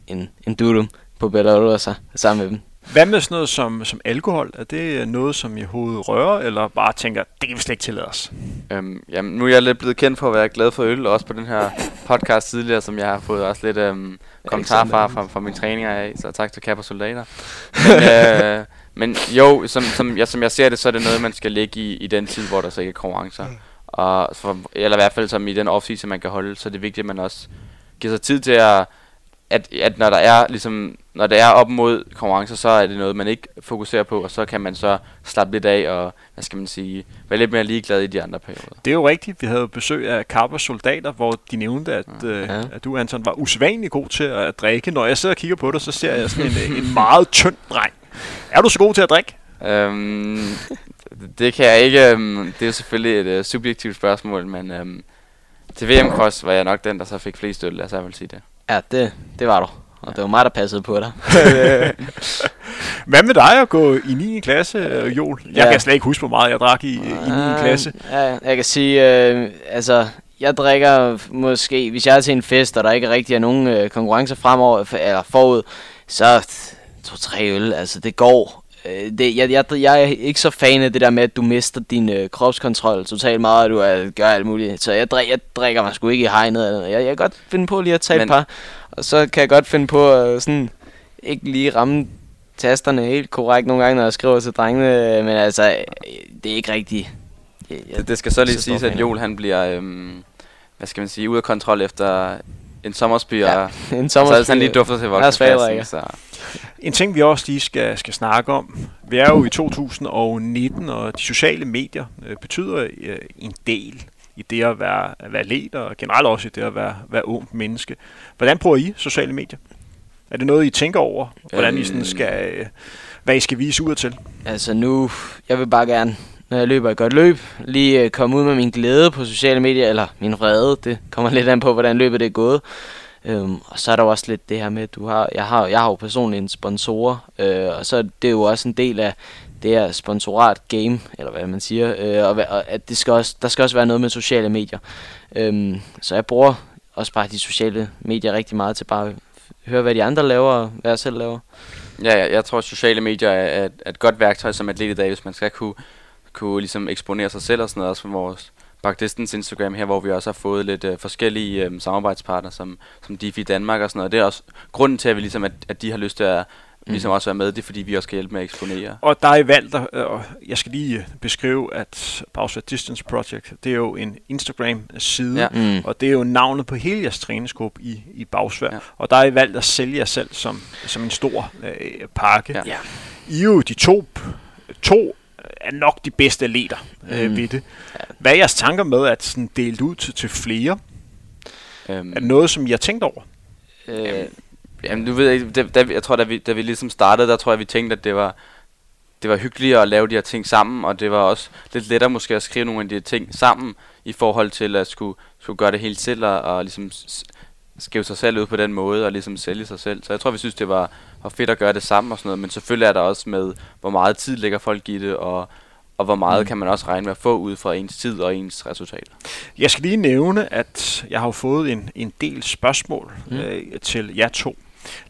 en, en dudum på Belarus sammen med dem. Hvad med sådan noget som, som alkohol? Er det noget, som I hovedet rører, eller bare tænker, det kan vi slet ikke tillade os? Øhm, jamen, nu er jeg lidt blevet kendt for at være glad for øl, også på den her podcast tidligere, som jeg har fået også lidt øhm, kommentarer fra, fra, fra mine træninger af, så tak til Kapper Soldater. Men, øh, men jo, som, som, jeg, som jeg ser det, så er det noget, man skal lægge i, i den tid, hvor der så ikke er konkurrencer. Mm. Og for, eller i hvert fald som i den off man kan holde, så det er vigtigt, at man også giver sig tid til at at, at når der er ligesom når det er op mod konkurrencer, så er det noget, man ikke fokuserer på, og så kan man så slappe lidt af og, hvad skal man sige, være lidt mere ligeglad i de andre perioder. Det er jo rigtigt. Vi havde besøg af Karpers soldater, hvor de nævnte, at, ja. øh, at du, Anton, var usædvanligt god til at drikke. Når jeg sidder og kigger på dig, så ser jeg sådan en, en meget tynd dreng. Er du så god til at drikke? Øhm, det kan jeg ikke. Um, det er selvfølgelig et uh, subjektivt spørgsmål, men um, til VM Cross var jeg nok den, der så fik flest øl, jeg vil sige det. Ja, det, det var du. Og ja. det var mig, der passede på dig. Hvad med dig at gå i 9. klasse, øh, Joel? Jeg ja. kan slet ikke huske, hvor meget jeg drak i, i 9. klasse. Ja, jeg kan sige, øh, altså, jeg drikker måske, hvis jeg er til en fest, og der ikke rigtig er nogen øh, konkurrencer fremover, eller forud, så to-tre øl, altså det går. Øh, det, jeg, jeg, jeg er ikke så fan af det der med, at du mister din øh, kropskontrol totalt meget, og du er, gør alt muligt. Så jeg, drik, jeg drikker mig sgu ikke i hegnet. Jeg, jeg kan godt finde på lige at tage Men, et par, og så kan jeg godt finde på at sådan, ikke lige ramme tasterne helt korrekt nogle gange, når jeg skriver til drengene, men altså, det er ikke rigtigt. Jeg, det, det skal så lige siges, at Joel han bliver, øhm, hvad skal man sige, ude af kontrol efter en sommersby, ja, og en sommersby, så han lige dufter til voksenklassen. Så. En ting, vi også lige skal, skal snakke om, vi er jo i 2019, og de sociale medier øh, betyder øh, en del i det at være, at være leder, og generelt også i det at være, være ung menneske. Hvordan bruger I sociale medier? Er det noget, I tænker over, hvordan I sådan skal, øh, hvad I skal vise ud til? Altså nu, jeg vil bare gerne, når jeg løber et godt løb, lige øh, komme ud med min glæde på sociale medier, eller min vrede, det kommer lidt an på, hvordan løbet det er gået. Øhm, og så er der også lidt det her med, at du har, jeg har, jeg har jo personligt en sponsor, øh, og så er det jo også en del af det her sponsorat game, eller hvad man siger, øh, og, og at det skal også, der skal også være noget med sociale medier. Øhm, så jeg bruger også bare de sociale medier rigtig meget til bare at høre, hvad de andre laver, og hvad jeg selv laver. Ja, jeg, jeg tror, at sociale medier er et, et godt værktøj som atlet i dag, hvis man skal kunne, kunne ligesom eksponere sig selv og sådan noget, også for vores Back Distance Instagram her, hvor vi også har fået lidt øh, forskellige øh, samarbejdspartnere, som, som DeFi Danmark og sådan noget. Det er også grunden til, at vi ligesom, at, at de har lyst til at mm. ligesom også være med, det er fordi, vi også skal hjælpe med at eksponere. Og der er valgt, og jeg skal lige beskrive, at Pause Distance Project, det er jo en Instagram-side, ja. mm. og det er jo navnet på hele jeres træningsgruppe i, i Bagsvær. Ja. Og der er I valgt at sælge jer selv som, som en stor øh, pakke. Ja. Ja. I er jo de to, to er nok de bedste atleter øh, mm. ved det. Hvad er jeres tanker med at sådan dele ud til, til flere? Um, er det noget, som I har tænkt over? Øh, Jamen, du ved ikke, da, da, jeg tror, da vi, da vi ligesom startede, der tror jeg, vi tænkte, at det var, det var hyggeligt at lave de her ting sammen, og det var også lidt lettere måske at skrive nogle af de her ting sammen, i forhold til at skulle, skulle gøre det helt selv, og, og ligesom s- skrive sig selv ud på den måde, og ligesom sælge sig selv. Så jeg tror, vi synes, det var, var fedt at gøre det sammen og sådan noget, men selvfølgelig er der også med, hvor meget tid lægger folk i det, og, og hvor meget mm. kan man også regne med at få ud fra ens tid og ens resultater. Jeg skal lige nævne, at jeg har fået en, en del spørgsmål Mm. øh, til jer to.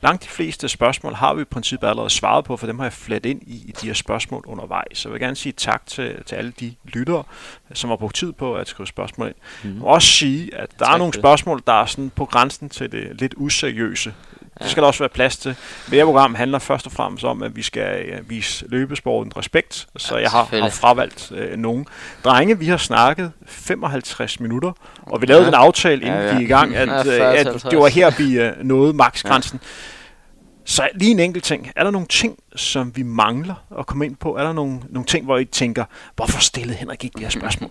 Langt de fleste spørgsmål har vi i princippet allerede svaret på, for dem har jeg flet ind i, i de her spørgsmål undervejs. Så jeg vil gerne sige tak til, til alle de lyttere, som har brugt tid på at skrive spørgsmål ind. Mm. Jeg må også sige, at der er Tak nogle for det. spørgsmål, der er sådan på grænsen til det lidt useriøse. Det skal der også være plads til. Det her program handler først og fremmest om, at vi skal øh, vise løbesporten respekt, så Ja, jeg har, har fravalgt øh, nogen. Drenge, vi har snakket 55 minutter, og vi lavede Ja. en aftale, inden Ja, ja, ja. ja. vi i gang, at, Ja, øh, 40 til at 50. det var her, vi øh, nåede maksgrænsen. Så lige en enkelt ting. Er der nogle ting, som vi mangler at komme ind på? Er der nogle, nogle ting, hvor I tænker, hvorfor stillede Henrik ikke de her spørgsmål?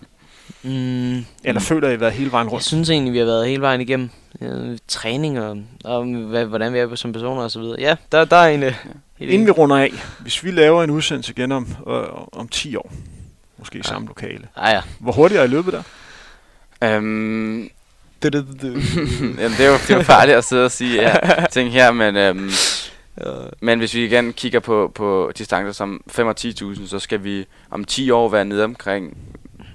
Mm. Eller føler I, at I har været hele vejen Jeg rundt? synes egentlig, vi har været hele vejen igennem. Øh, træning og, og hvad, hvordan vi er som personer og så videre. Ja, der, der er en... Øh, helt Inden vi runder af, hvis vi laver en udsendelse igen om, øh, om 10 år, måske i Ja. samme lokale, Ah, ja. hvor hurtigt er I løbet der? Øhm, Jamen, det er jo, det er jo farligt at sidde og sige ja, ting her, men, øhm, men hvis vi igen kigger på, på distancer som 5 og 10.000, så skal vi om 10 år være nede omkring,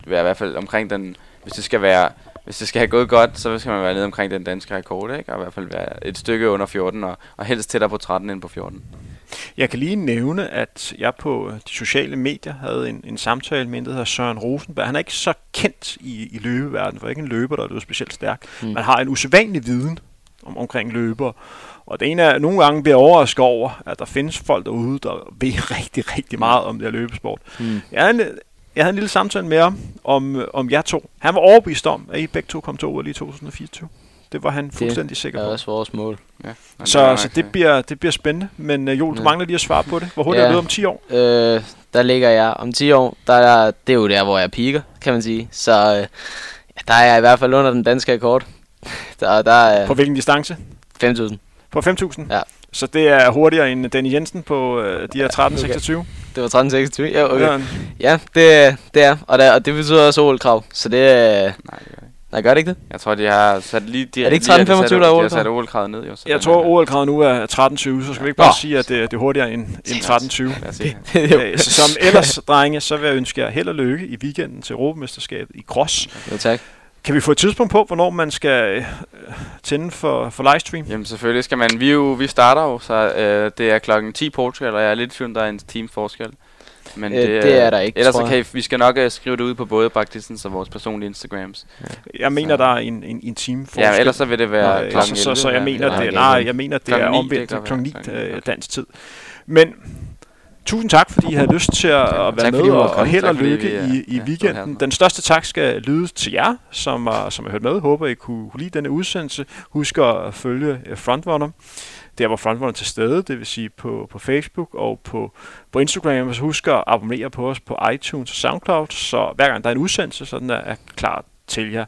være i hvert fald omkring den, hvis det skal være, hvis det skal have gået godt, så skal man være nede omkring den danske rekord, ikke? Og i hvert fald være et stykke under 14, og, og helst tættere på 13 end på 14. Jeg kan lige nævne, at jeg på de sociale medier havde en, en samtale med en, der hedder Søren Rosenberg. Han er ikke så kendt i, i løbeverdenen, for ikke en løber, der er specielt stærk. Mm. Man har en usædvanlig viden om, omkring løber. Og det ene er, nogle gange bliver overrasket over, at der findes folk derude, der ved rigtig, rigtig meget om det her løbesport. Mm. Jeg havde en, jeg havde en lille samtale med ham om, om jer to. Han var overbevist om, at I begge to kom til OL i 2024. Det var han fuldstændig sikker Det er på. også vores mål. Ja. Så, så det, øh, bliver, det bliver spændende. Men uh, Joel, du Ja. mangler lige at svare på det. Hvor hurtigt Ja. er det om 10 år? Øh, der ligger jeg om 10 år. Der er, det er jo der, hvor jeg piker, kan man sige. Så øh, ja, der er jeg i hvert fald under den danske rekord. Der, der er På hvilken distance? 5.000. På 5.000? Ja. Så det er hurtigere end Danny Jensen på øh, de her 13.26? Okay. Det var 13.26. Ja, okay. Ja. Ja, det, det er. Og, der, og det betyder også OL-krav. Så det er... Nej, det gør det ikke. Nej, gør det ikke det? Jeg tror, de har sat lige... De, Er det ikke lige, at de 13,25, satte- der er De har sat OL-kravet ned, jo. så Jeg tror, OL-kravet nu er 13.20, så skal vi ikke bare Nå. sige, at det, det er hurtigere end, end 13.20. Lad os se. Øh, så som ellers, drenge, så vil jeg ønske jer held og lykke i weekenden til Europamesterskabet i Cross. Jo, tak. Kan vi få et tidspunkt på, hvornår man skal øh, tænde for, for livestream? Jamen selvfølgelig skal man, vi, jo, vi starter jo, så øh, det er klokken 10 Portugal, og jeg er lidt i tvivl, der er en time forskel. Men Øh, det er der ikke, Ellers tror så kan I, vi skal nok uh, skrive det ud på både Baktistens og vores personlige Instagrams. Jeg mener, Så- der er en, en, en time forskel. Ja, ellers så vil det være Øh, klokken så, så, 11, så jeg ja, mener, det, ja, nej, ja. jeg mener, det er omvendt det klokken 9 være. Klokken ni, okay. dansk tid. Men tusind tak, fordi I havde lyst til at, at være tak, med, og, og held og lykke vi, øh, i, i ja, stod weekenden. Den største tak skal lyde til jer, som har, som har hørt med. Håber, I kunne kunne lide denne udsendelse. Husk at følge øh, Frontrunner. Der hvor Frontrunner er til stede, det vil sige på, på Facebook og på, på Instagram. Så husk at abonnere på os på iTunes og SoundCloud, så hver gang der er en udsendelse, så den er, er klar til jer.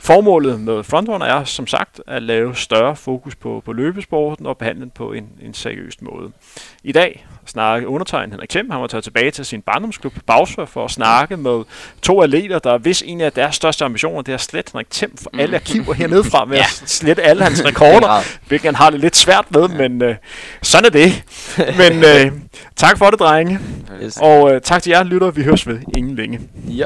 Formålet med Frontrunner er som sagt at lave større fokus på, på løbesporten og behandle den på en, en seriøs måde. I dag snakke undertegnet Henrik Klem. Han var taget tilbage til sin barndomsklub Bagsvær for at snakke med to atleter, der hvis en af deres største ambitioner, det er at slette Henrik Thiem for alle arkiver hernede fra med Ja. at slette alle hans rekorder, hvilket han har det lidt svært med, men øh, sådan er det. Men øh, tak for det, drenge. Yes. Og øh, tak til jer, lytter. Vi høres ved ingen længe. Ja.